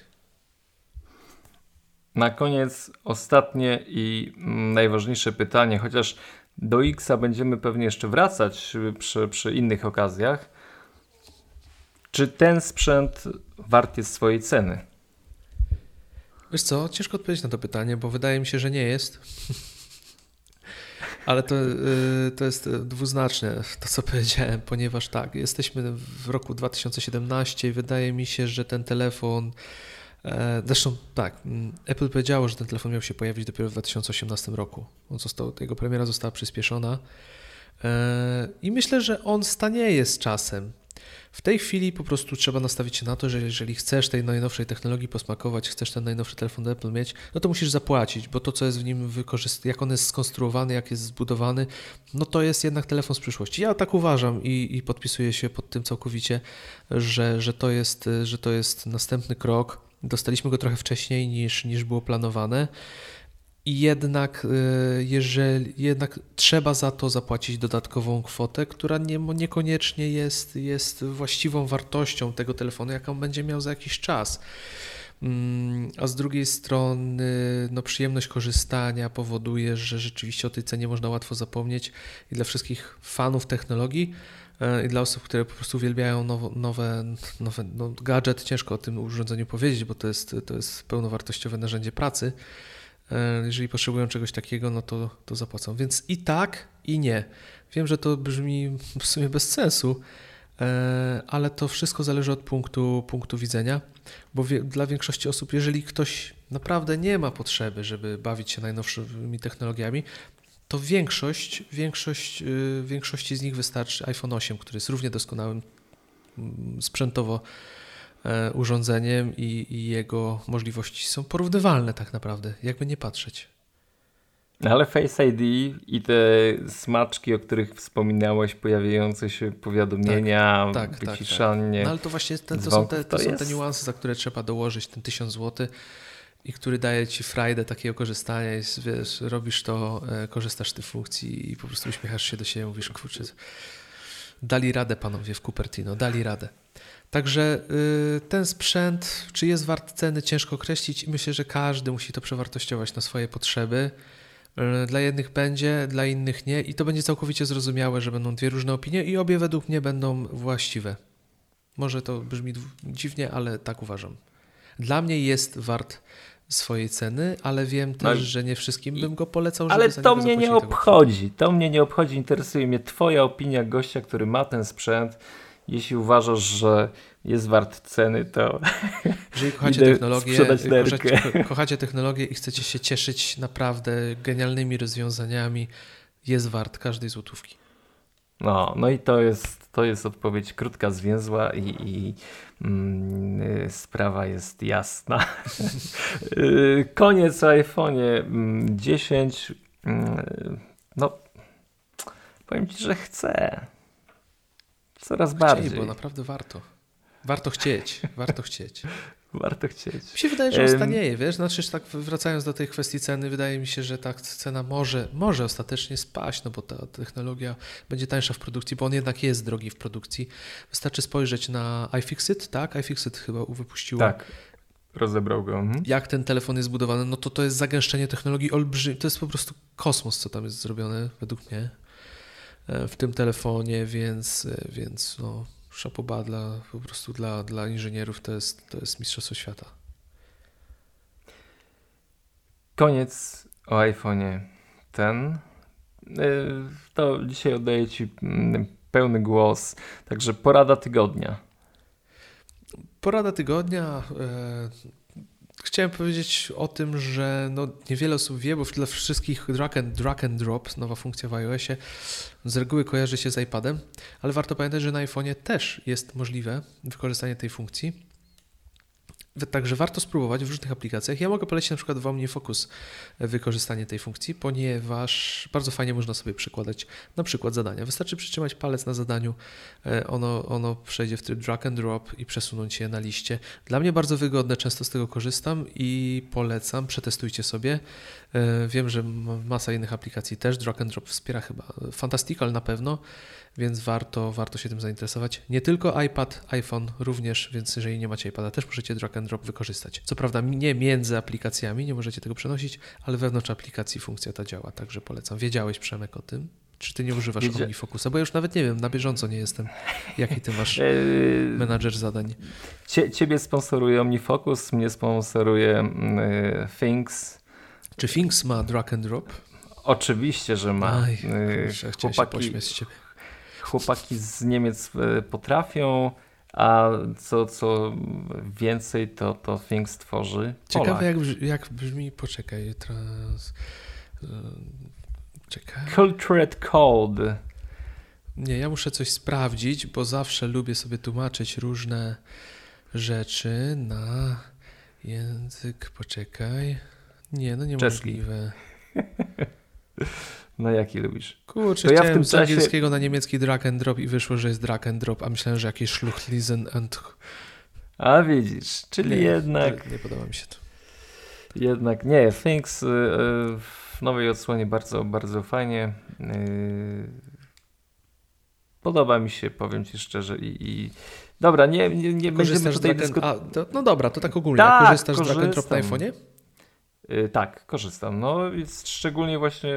S1: Na koniec ostatnie i mm, najważniejsze pytanie, chociaż do Xa będziemy pewnie jeszcze wracać przy, przy innych okazjach. Czy ten sprzęt wart jest swojej ceny?
S2: Wiesz co, ciężko odpowiedzieć na to pytanie, bo wydaje mi się, że nie jest. Ale to, y, to jest dwuznaczne, to co powiedziałem, ponieważ tak, jesteśmy w roku 2017 i wydaje mi się, że ten telefon. E, zresztą tak, Apple powiedziało, że ten telefon miał się pojawić dopiero w 2018 roku. On został, jego premiera została przyspieszona e, i myślę, że on stanieje z czasem. W tej chwili po prostu trzeba nastawić się na to, że jeżeli chcesz tej najnowszej technologii posmakować, chcesz ten najnowszy telefon Apple mieć, no to musisz zapłacić, bo to, co jest w nim wykorzystane, jak on jest skonstruowany, jak jest zbudowany, no to jest jednak telefon z przyszłości. Ja tak uważam i, i podpisuję się pod tym całkowicie, że, że, to jest, że to jest następny krok. Dostaliśmy go trochę wcześniej niż, niż było planowane. I jednak, jeżeli, jednak trzeba za to zapłacić dodatkową kwotę, która nie, niekoniecznie jest, jest właściwą wartością tego telefonu, jaką będzie miał za jakiś czas. Mm, a z drugiej strony no, przyjemność korzystania powoduje, że rzeczywiście o tej cenie można łatwo zapomnieć i dla wszystkich fanów technologii e, i dla osób, które po prostu uwielbiają nowe, nowe, nowe no, gadżet, ciężko o tym urządzeniu powiedzieć, bo to jest, to jest pełnowartościowe narzędzie pracy. E, jeżeli potrzebują czegoś takiego, no to, to zapłacą. Więc i tak, i nie. Wiem, że to brzmi w sumie bez sensu, E, ale to wszystko zależy od punktu, punktu widzenia, bo wie, dla większości osób, jeżeli ktoś naprawdę nie ma potrzeby, żeby bawić się najnowszymi technologiami, to większość, większość, y, większości z nich wystarczy iPhone 8, który jest równie doskonałym mm, sprzętowo urządzeniem i, i jego możliwości są porównywalne tak naprawdę, jakby nie patrzeć.
S1: No ale Face ID i te smaczki, o których wspominałeś, pojawiające się powiadomienia, tak, tak, wyciszanie. Tak, tak.
S2: No ale to właśnie te, to są, te, to, to są te niuanse, za które trzeba dołożyć ten 1000 zł i który daje ci frajdę takiego korzystania i wiesz, robisz to, e, korzystasz z tej funkcji i po prostu uśmiechasz się do siebie mówisz, kurczę, dali radę panowie w Cupertino, dali radę. Także y, ten sprzęt, czy jest wart ceny, ciężko określić. Myślę, że każdy musi to przewartościować na swoje potrzeby. E, dla jednych będzie, dla innych nie, i to będzie całkowicie zrozumiałe, że będą dwie różne opinie, i obie według mnie będą właściwe. Może to brzmi dziwnie, ale tak uważam. Dla mnie jest wart swojej ceny, ale wiem też, no, że nie wszystkim bym go polecał.
S1: Ale to mnie nie obchodzi. To mnie nie obchodzi. Interesuje mnie Twoja opinia gościa, który ma ten sprzęt. Jeśli uważasz, że jest wart ceny, to.
S2: Jeżeli kochacie technologię, kochacie, kochacie technologię i chcecie się cieszyć naprawdę genialnymi rozwiązaniami, jest wart każdej złotówki.
S1: No, no i to jest, to jest odpowiedź krótka, zwięzła i, i mm, y, sprawa jest jasna. Y, koniec iPhone 10. Mm, y, no, powiem Ci, że chcę. Coraz Chcieli, bardziej.
S2: bo naprawdę warto. Warto chcieć, warto chcieć.
S1: Warto chcieć.
S2: Mi się wydaje, że on stanieje, wiesz, znaczy tak wracając do tej kwestii ceny, wydaje mi się, że ta cena może, może ostatecznie spaść, no bo ta technologia będzie tańsza w produkcji, bo on jednak jest drogi w produkcji. Wystarczy spojrzeć na iFixit, tak? iFixit chyba wypuściło.
S1: Tak. Rozebrał go. Mhm.
S2: Jak ten telefon jest zbudowany, no to to jest zagęszczenie technologii olbrzymi. To jest po prostu kosmos, co tam jest zrobione, według mnie, w tym telefonie, więc, e, więc no, szapoba dla, po prostu dla, dla inżynierów to jest, to jest mistrzostwo świata.
S1: Koniec o iPhone'ie ten. Y, to dzisiaj oddaję Ci mm, pełny głos. Także porada tygodnia.
S2: Porada tygodnia. Chciałem powiedzieć o tym, że no niewiele osób wie, bo dla wszystkich drag and, drag and drop, nowa funkcja w iOSie, z reguły kojarzy się z iPadem, ale warto pamiętać, że na iPhone'ie też jest możliwe wykorzystanie tej funkcji. Także warto spróbować w różnych aplikacjach. Ja mogę polecić na przykład w OmniFocus wykorzystanie tej funkcji, ponieważ bardzo fajnie można sobie przekładać na przykład zadania. Wystarczy przytrzymać palec na zadaniu, e, ono, ono przejdzie w tryb drag and drop i przesunąć je na liście. Dla mnie bardzo wygodne, często z tego korzystam i polecam, przetestujcie sobie. E, wiem, że masa innych aplikacji też drag and drop wspiera chyba. Fantastical na pewno więc warto, warto się tym zainteresować. Nie tylko iPad, iPhone również, więc jeżeli nie macie iPada, też możecie drag and drop wykorzystać. Co prawda nie między aplikacjami, nie możecie tego przenosić, ale wewnątrz aplikacji funkcja ta działa, także polecam. Wiedziałeś Przemek o tym? Czy ty nie używasz Wiedzia... OmniFocusa? Bo ja już nawet nie wiem, na bieżąco nie jestem. Jaki ty masz yy, menadżer zadań?
S1: Cie, ciebie sponsoruje OmniFocus, mnie sponsoruje yy, Things.
S2: Czy Things ma drag and drop?
S1: Oczywiście, że ma. Aj,
S2: kurczę, chłopaki, się z ciebie
S1: chłopaki z Niemiec e, potrafią, a co, co więcej, to, to Things tworzy
S2: Ciekawe jak, brzmi, jak brzmi, poczekaj, trans... E, czekaj.
S1: Cultured Code.
S2: Nie, ja muszę coś sprawdzić, bo zawsze lubię sobie tłumaczyć różne rzeczy na język, poczekaj. Nie, no niemożliwe.
S1: No jaki lubisz?
S2: Kurczę, to ja w tym z czasie... angielskiego na niemiecki drag and drop i wyszło, że jest drag and drop, a myślałem, że jakieś Schluchtlisen and...
S1: A widzisz, czyli nie, jednak...
S2: Nie, nie podoba mi się to.
S1: Jednak nie, Things y, y, w nowej odsłonie bardzo, bardzo fajnie. Y, podoba mi się, powiem Ci szczerze i, i... Dobra, nie, nie, nie będziemy tutaj
S2: dyskutować. No dobra, to tak ogólnie. Tak, korzystasz z drag drop na iPhone'ie?
S1: Yy, tak, korzystam. No, szczególnie właśnie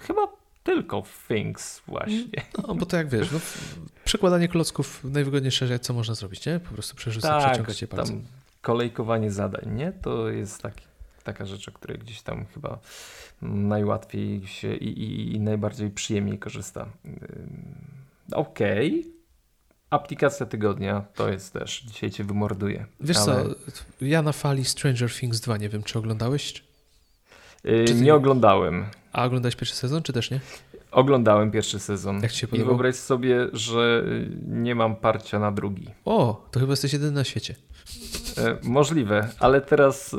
S1: chyba tylko Things właśnie.
S2: No, bo to jak wiesz, no, przekładanie klocków najwygodniejsze, co można zrobić, nie? Po prostu przerzucać, tak, przeciągać palcem.
S1: kolejkowanie zadań, nie? To jest taki, taka rzecz, o której gdzieś tam chyba najłatwiej się i, i, i najbardziej przyjemniej korzysta. Okej, okay. Aplikacja tygodnia to jest też, dzisiaj cię wymorduje.
S2: Wiesz ale... co, ja na fali Stranger Things 2, nie wiem, czy oglądałeś?
S1: Yy, czy ty... Nie oglądałem.
S2: A oglądałeś pierwszy sezon, czy też nie?
S1: Oglądałem pierwszy sezon.
S2: Jak ci się podobał?
S1: I wyobraź sobie, że nie mam parcia na drugi.
S2: O, to chyba jesteś jedyny na świecie.
S1: E, możliwe, ale teraz e,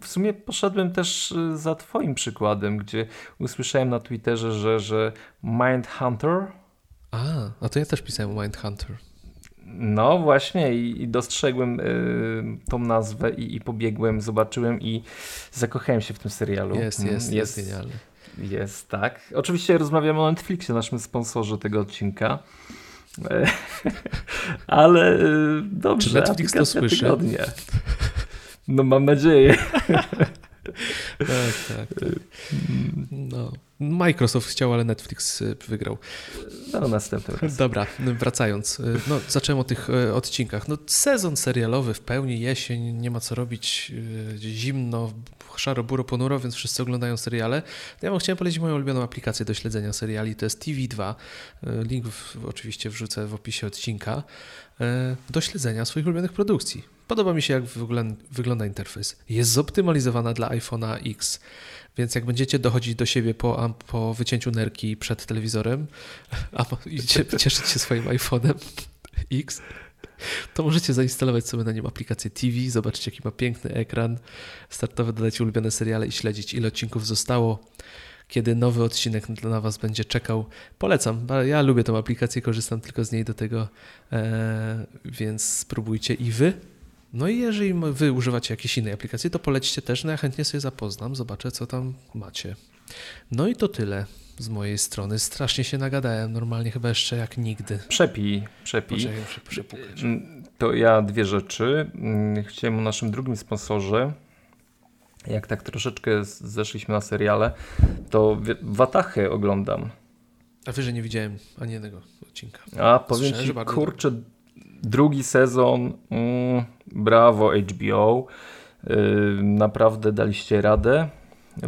S1: w sumie poszedłem też za Twoim przykładem, gdzie usłyszałem na Twitterze, że, że Mindhunter.
S2: A, a to ja też pisałem Mindhunter.
S1: No właśnie i, i dostrzegłem y, tą nazwę i, i, pobiegłem, zobaczyłem i zakochałem się w tym serialu.
S2: Jest, jest, jest, jest genialny.
S1: Jest, tak. Oczywiście rozmawiamy o Netflixie, naszym sponsorze tego odcinka. Ale y, dobrze.
S2: Czy Netflix to słyszy? Tygodnia.
S1: No mam nadzieję.
S2: tak, tak. tak. No. Microsoft chciał, ale Netflix y, wygrał.
S1: No, następnym razem.
S2: Dobra, wracając. Y, no, zacząłem o tych y, odcinkach. No, sezon serialowy w pełni, jesień, nie ma co robić, zimno, szaro, buro, ponuro, więc wszyscy oglądają seriale. Ja wam chciałem polecić moją ulubioną aplikację do śledzenia seriali, to jest TV2. Link w, oczywiście wrzucę w opisie odcinka. Do śledzenia swoich ulubionych produkcji. Podoba mi się, jak wygląda interfejs. Jest zoptymalizowana dla iPhone'a X. Więc jak będziecie dochodzić do siebie po, po wycięciu nerki przed telewizorem, a cieszyć się swoim iPhone'em X, to możecie zainstalować sobie na nim aplikację TV, zobaczyć jaki ma piękny ekran startowy, dodać ulubione seriale i śledzić ile odcinków zostało, kiedy nowy odcinek dla Was będzie czekał. Polecam, ja lubię tą aplikację, korzystam tylko z niej do tego, e, więc spróbujcie i Wy. No i jeżeli wy używacie jakiejś innej aplikacji, to polećcie też, no ja chętnie sobie zapoznam, zobaczę co tam macie. No i to tyle z mojej strony. Strasznie się nagadałem, normalnie chyba jeszcze jak nigdy.
S1: Przepij, przepij. Mm, to ja dwie rzeczy. Mm, chciałem o naszym drugim sponsorze. Jak tak troszeczkę zeszliśmy na seriale, to Watachy oglądam.
S2: A wy, że nie widziałem ani jednego odcinka.
S1: A powiem ci, kurczę, drugi sezon, mm, brawo HBO, yy, naprawdę daliście radę.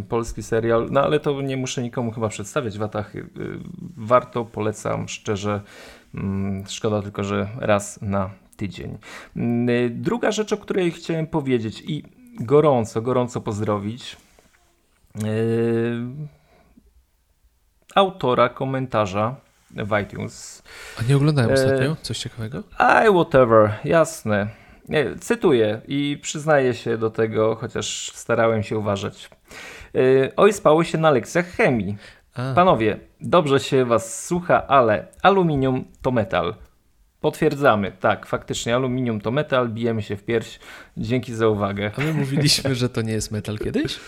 S1: Polski serial, no ale to nie muszę nikomu chyba przedstawiać Watachy. Yy, warto, polecam szczerze. Yy, szkoda tylko, że raz na tydzień. Yy, druga rzecz, o której chciałem powiedzieć i gorąco, gorąco pozdrowić autora komentarza w iTunes.
S2: A nie oglądałem ostatnio? Coś ciekawego?
S1: I whatever, jasne. Nie, cytuję i przyznaję się do tego, chociaż starałem się uważać. Yy, oj, spało się na lekcjach chemii. A. Panowie, dobrze się was słucha, ale aluminium to metal. Potwierdzamy, tak, faktycznie aluminium to metal, bijemy się w pierś. Dzięki za uwagę.
S2: A my mówiliśmy, że to nie jest metal kiedyś?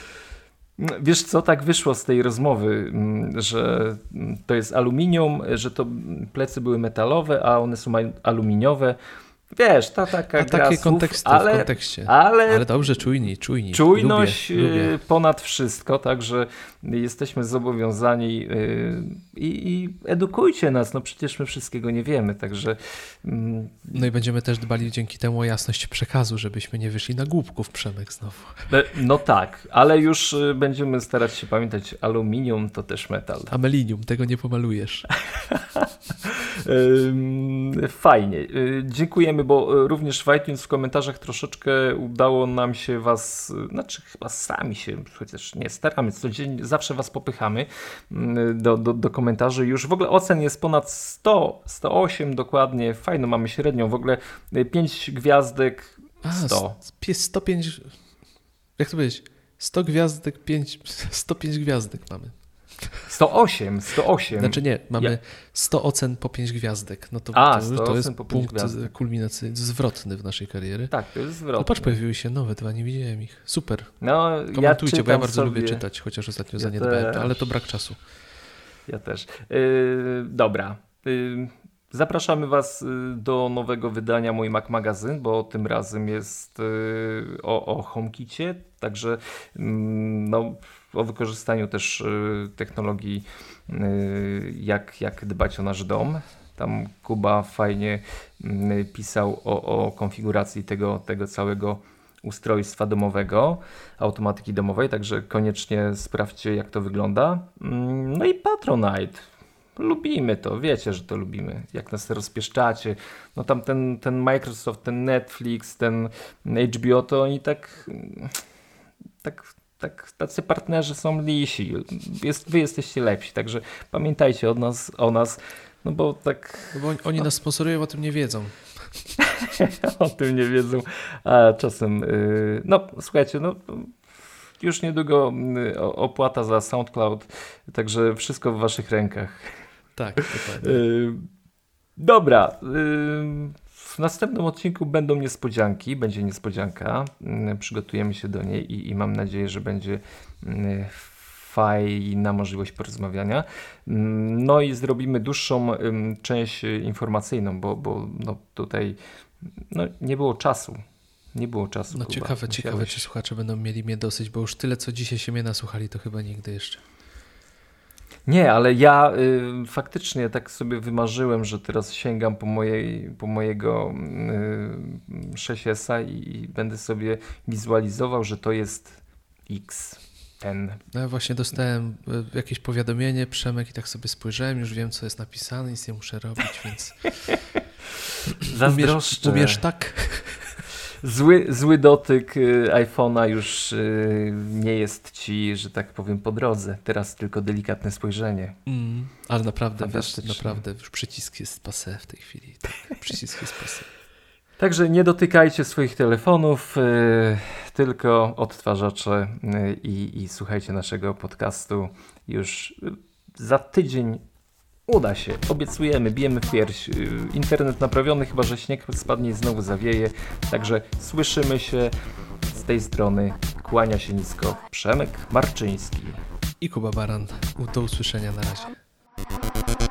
S1: Wiesz co, tak wyszło z tej rozmowy, mm, że to jest aluminium, że to plecy były metalowe, a one są aluminiowe. Wiesz, ta taka
S2: A takie
S1: słów,
S2: konteksty
S1: ale,
S2: w kontekście.
S1: Ale,
S2: ale dobrze, czujni, czujni.
S1: Czujność
S2: lubię, lubię.
S1: Y, ponad wszystko, także jesteśmy zobowiązani y, i, i, edukujcie nas, no przecież my wszystkiego nie wiemy, także...
S2: Mm, no i będziemy też dbali dzięki temu o jasność przekazu, żebyśmy nie wyszli na głupków, Przemek, znowu.
S1: E, no tak, ale już y, będziemy starać się pamiętać, aluminium to też metal.
S2: Amelinium, tego nie pomalujesz.
S1: Fajnie, dziękujemy, bo również w iTunes w komentarzach troszeczkę udało nam się was, znaczy chyba sami się, chociaż nie staramy, codziennie zawsze was popychamy mm, do, do, do komentarzy. Już w ogóle ocen jest ponad 100, 108 dokładnie. Fajno mamy średnią. W ogóle 5 y, gwiazdek 100.
S2: A, 105, jak to powiedzieć? 100 gwiazdek, 5, 105 gwiazdek mamy.
S1: 108, 108.
S2: Znaczy nie, mamy
S1: Ja-
S2: 100 ocen po 5 gwiazdek. No to,
S1: A,
S2: to,
S1: 100
S2: to jest punkt
S1: gwiazdek.
S2: kulminacyjny, zwrotny w naszej karierze.
S1: Tak, to jest
S2: No
S1: zwrot.
S2: patrz, pojawiły się nowe dwa, nie widziałem ich. Super.
S1: No,
S2: Komentujcie,
S1: ja
S2: bo ja bardzo
S1: sobie...
S2: lubię czytać, chociaż ostatnio
S1: Ja
S2: zaniedbałem to, ale to brak czasu.
S1: Ja też. Yy, dobra. Yy, zapraszamy Was yy, do nowego wydania Mój Mac Magazyn, bo tym razem jest yy, o, o HomeKicie, także mm, no, o wykorzystaniu też yy, technologii, yy, jak, jak dbać o nasz dom. Tam Kuba fajnie mm, pisał o, o konfiguracji tego, tego całego ustrojstwa domowego, automatyki domowej, także koniecznie sprawdźcie jak to wygląda. Mm, No i Patronite. Lubimy to, wiecie, że to lubimy. Jak nas rozpieszczacie. No tam ten, ten Microsoft, ten Netflix, ten HBO, to oni tak, tak, tak tacy partnerzy są lisi. Jest, wy jesteście lepsi, także pamiętajcie od nas, o nas, no bo tak
S2: No bo oni, nas sponsorują, o tym nie wiedzą.
S1: o tym nie wiedzą, a czasem, yy, no słuchajcie, no już niedługo o- opłata za SoundCloud, także wszystko w waszych rękach.
S2: Tak, dokładnie.
S1: Yy, dobra, yy, w następnym odcinku będą niespodzianki, będzie niespodzianka, yy, przygotujemy się do niej i, i mam nadzieję, że będzie yy, fajna możliwość porozmawiania. Yy, No i zrobimy dłuższą część informacyjną, bo, bo no, tutaj no, nie było czasu. Nie było czasu.
S2: No
S1: Kuba.
S2: ciekawe, ciekawe,
S1: Musiałeś-
S2: czy słuchacze będą mieli mnie dosyć, bo już tyle, co dzisiaj się mnie nasłuchali, to chyba nigdy jeszcze.
S1: Nie, ale ja y, faktycznie tak sobie wymarzyłem, że teraz sięgam po, mojej, po mojego y, 6S-a i, i będę sobie wizualizował, że to jest X, N.
S2: No ja właśnie dostałem e, jakieś powiadomienie, Przemek, i tak sobie spojrzałem, już wiem, co jest napisane, nic nie muszę robić, więc umiesz,
S1: Zazdroszczę.
S2: umiesz tak?
S1: Zły, zły dotyk y, iPhone'a już y, nie jest ci, że tak powiem, po drodze. Teraz tylko delikatne spojrzenie.
S2: Mm, ale naprawdę, wiesz, naprawdę, już przycisk jest passe w tej chwili. Tak, przycisk jest passe.
S1: Także nie dotykajcie swoich telefonów, y, tylko odtwarzacze i, słuchajcie naszego podcastu. Już za tydzień uda się, obiecujemy, bijemy w pierś. Y, internet naprawiony, chyba że śnieg spadnie i znowu zawieje. Także słyszymy się z tej strony. Kłania się nisko Przemek Marczyński.
S2: I Kuba Baran. Do usłyszenia na razie.